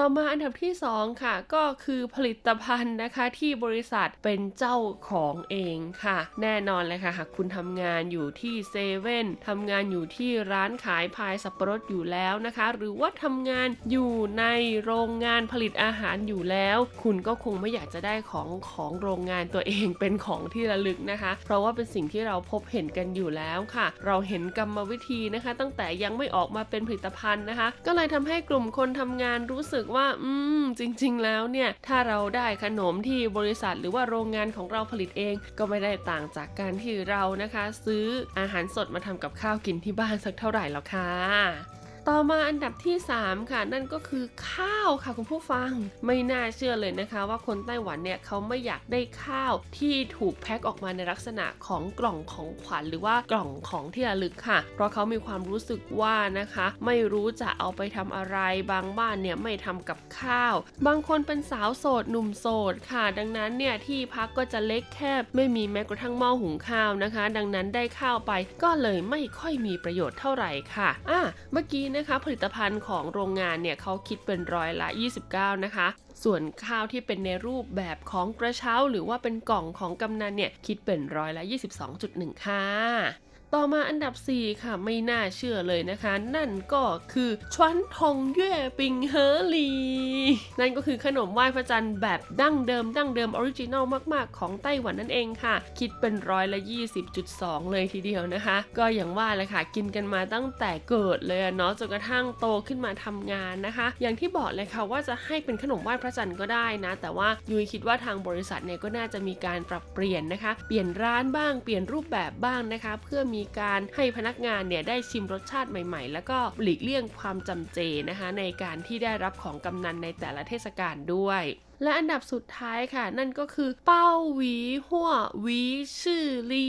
ต่อมาอันดับที่ 2 ค่ะ ก็คือผลิตภัณฑ์นะคะที่บริษัทเป็นเจ้าของเองค่ะ แน่นอนเลยค่ะ หากคุณทำงานอยู่ที่เซเว่นทำงานอยู่ที่ร้านขายพายสับปะรดอยู่แล้วนะคะ หรือว่าทำงานอยู่ในโรงงานผลิตอาหารอยู่แล้ว คุณก็คงไม่อยากจะได้ของของโรงงานตัวเองเป็นของที่ระลึกนะคะ เพราะว่าเป็นสิ่งที่เราพบเห็นกันอยู่แล้วค่ะ เราเห็นกรรมวิธีนะคะ ตั้งแต่ยังไม่ออกมาเป็นผลิตภัณฑ์นะคะ ก็เลยทำให้กลุ่มคนทำงานรู้สึกว่า อืม จริง ๆ แล้วเนี่ย ถ้าเราได้ขนมที่บริษัทหรือว่าโรงงานของเราผลิตเอง ก็ไม่ได้ต่างจากการที่เรานะคะ ซื้ออาหารสดมาทำกับข้าวกินที่บ้านสักเท่าไหร่หรอกค่ะ ต่อมาอันดับที่ 3 ค่ะ นั่นก็คือข้าวค่ะคุณผู้ฟัง ไม่น่าเชื่อเลยนะคะ ว่าคนไต้หวันเนี่ยเขาไม่อยากได้ข้าวที่ถูกแพ็คออกมาในลักษณะของกล่องของขวัญหรือว่ากล่องของที่ระลึกค่ะ เพราะเขามีความรู้สึกว่านะคะ ไม่รู้จะเอาไปทำอะไร บางบ้านเนี่ยไม่ทำกับข้าว บางคนเป็นสาวโสดหนุ่มโสดค่ะ ดังนั้นเนี่ยที่พักก็จะเล็กแคบ ไม่มีแม้กระทั่งหม้อหุงข้าวนะคะ ดังนั้นได้ข้าวไปก็เลยไม่ค่อยมีประโยชน์เท่าไหร่ค่ะอะเมื่อกี้นะคะ ผลิตภัณฑ์ของโรงงานเนี่ยเขาคิดเป็นร้อยละ 29 นะคะ ส่วนข้าวที่เป็นในรูปแบบของกระเช้า หรือว่าเป็นกล่องของกำนันเนี่ยคิดเป็นร้อยละ 22.1 ค่ะ ต่อมาอันดับ 4 ค่ะไม่น่าเชื่อเลยนะคะ นั่นก็คือ傳統月餅盒禮นั่นก็คือขนมไหว้พระจันทร์แบบดั้งเดิมดั้งเดิม originalมากๆ ของไต้หวันนั่นเองค่ะ คิดเป็นร้อยละ 20.2 เลยทีเดียวนะคะ ก็อย่างว่าแหละค่ะ กินกันมาตั้งแต่เกิดเลยเนาะจนกระทั่งโตขึ้นมาทำงานนะคะ อย่างที่บอกเลยค่ะว่าจะให้เป็นขนมไหว้พระจันทร์ก็ได้นะ แต่ว่ายุ้ยคิดว่าทางบริษัทเนี่ยก็น่าจะมีการปรับเปลี่ยนนะคะ เปลี่ยนร้านบ้างเปลี่ยนรูปแบบบ้างนะคะ เพื่อมีการให้พนักงานเนี่ยได้ชิมรสชาติใหม่ ๆ แล้วก็หลีกเลี่ยงความจำเจนะคะในการที่ได้รับของกำนันในแต่ละเทศกาลด้วย และอันดับสุดท้ายค่ะ นั่นก็คือ เป้าหวีหัวหวีชื่อลี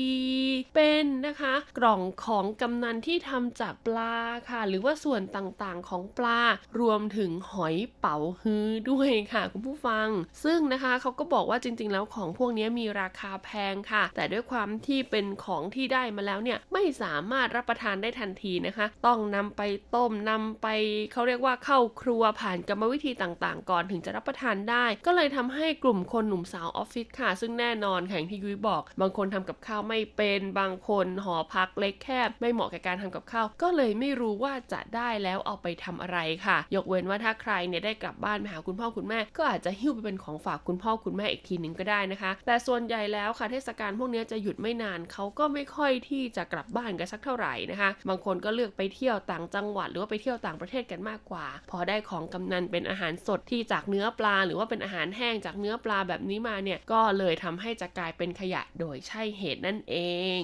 เป็นนะคะ กล่องของกำนันที่ทำจากปลาค่ะ หรือว่าส่วนต่างๆของปลา รวมถึงหอยเป๋าฮื้อด้วยค่ะ คุณผู้ฟัง ซึ่งนะคะเขาก็บอกว่าจริงๆ แล้วของพวกนี้มีราคาแพงค่ะ แต่ด้วยความที่เป็นของที่ได้มาแล้วเนี่ยไม่สามารถรับประทานได้ทันทีนะคะ ต้องนำไปต้มนำไปเขาเรียกว่าเข้าครัวผ่านกรรมวิธีต่างๆ ก่อนถึงจะรับประทานได้ก็เลยทำให้กลุ่มคนหนุ่มสาวออฟฟิศค่ะ ซึ่งแน่นอนแข่งที่ยุ้ยบอก บางคนทำกับข้าวไม่เป็นบางคนหอพักเล็กแคบ ไม่เหมาะกับการทำกับข้าว ก็เลยไม่รู้ว่าจะได้แล้วเอาไปทำอะไรค่ะ ยกเว้นว่าถ้าใครเนี่ยได้กลับบ้านไปหาคุณพ่อคุณแม่ ก็อาจจะหิ้วไปเป็นของฝากคุณพ่อคุณแม่อีกทีหนึ่งก็ได้นะคะ แต่ส่วนใหญ่แล้วค่ะเทศกาลพวกนี้จะหยุดไม่นานเขาก็ไม่ค่อยที่จะกลับบ้านกันสักเท่าไหร่นะคะ บางคนก็เลือกไปเที่ยวต่างจังหวัด หรือว่าไปเที่ยวต่างประเทศกันมากกว่า พอได้ของกำนันเป็นอาหารสดที่จากเนื้อปลาหรือว่าเป็นอาาหารแห้งจากเนื้อปลาแบบนี้มาเนี่ยก็เลยทำให้จะกลายเป็นขยะโดยใช่เหตุนั่นเอง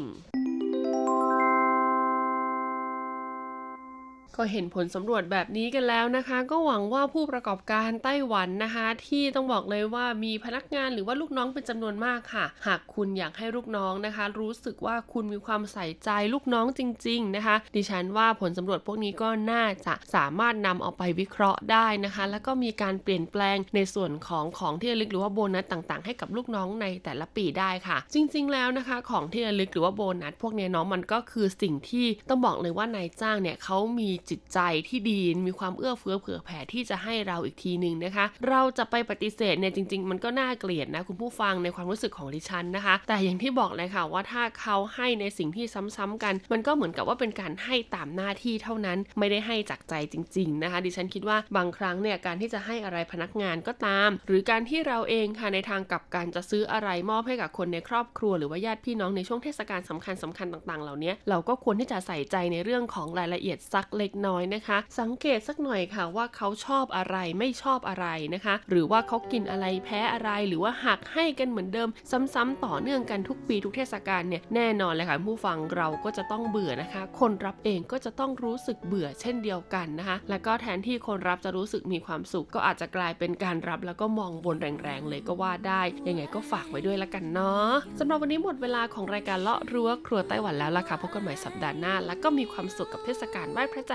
ก็เห็นผลสำรวจแบบนี้กันแล้วนะคะ ก็หวังว่าผู้ประกอบการไต้หวันนะคะ ที่ต้องบอกเลยว่ามีพนักงานหรือว่าลูกน้องเป็นจำนวนมากค่ะ หากคุณอยากให้ลูกน้องนะคะ รู้สึกว่าคุณมีความใส่ใจลูกน้องจริง ๆ นะคะ ดิฉันว่าผลสำรวจพวกนี้ก็น่าจะสามารถนำเอาไปวิเคราะห์ได้นะคะ แล้วก็มีการเปลี่ยนแปลงในส่วนของของที่ระลึกหรือว่าโบนัสต่างๆ ให้กับลูกน้องในแต่ละปีได้ค่ะ จริง ๆ แล้วนะคะ ของที่ระลึกหรือว่าโบนัสพวกนี้เนาะมันก็คือสิ่งที่ต้องบอกเลยว่านายจ้างเนี่ยเขามีจิตใจที่ดีมีความเอื้อเฟื้อเผื่อแผ่ที่จะให้เราอีกทีหนึ่งนะคะ เราจะไปปฏิเสธเนี่ยจริง ๆ มันก็น่าเกลียดนะคุณผู้ฟังในความรู้สึกของดิฉันนะคะ แต่อย่างที่บอกเลยค่ะว่าถ้าเขาให้ในสิ่งที่ซ้ำๆกัน มันก็เหมือนกับว่าเป็นการให้ตามหน้าที่เท่านั้นไม่ได้ให้จากใจจริง ๆ นะคะ ดิฉันคิดว่าบางครั้งเนี่ยการที่จะให้อะไรพนักงานก็ตาม หรือการที่เราเองค่ะในทางกลับการจะซื้ออะไรมอบให้กับคนในครอบครัว หรือว่าญาติพี่น้องในช่วงเทศกาลสำคัญสำคัญต่างๆ เหล่านี้เราก็ควรที่จะใส่ใจในเรื่องของรายละเอียดสักเลกน้อยนะคะ สังเกตสักหน่อยค่ะว่าเขาชอบอะไรไม่ชอบอะไรนะคะ หรือว่าเขากินอะไรแพ้อะไรหรือว่าหักให้กันเหมือนเดิม ซ้ำๆต่อเนื่องกันทุกปีทุกเทศกาลเนี่ยแน่นอนเลยค่ะผู้ฟังเราก็จะต้องเบื่อนะคะ คนรับเองก็จะต้องรู้สึกเบื่อเช่นเดียวกันนะคะ แล้วก็แทนที่คนรับจะรู้สึกมีความสุข ก็อาจจะกลายเป็นการรับแล้วก็มองบนแรงๆเลยก็ว่าได้ยังไงก็ฝากไว้ด้วยละกันเนาะสำหรับวันนี้หมดเวลาของรายการเลาะรั้วครัวไต้หวันแล้วล่ะค่ะพบกันใหม่สัปดาห์หน้า แล้วก็มีความสุขกับเทศกาลไหว้พระจั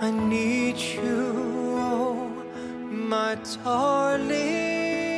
I need you, oh, my darling.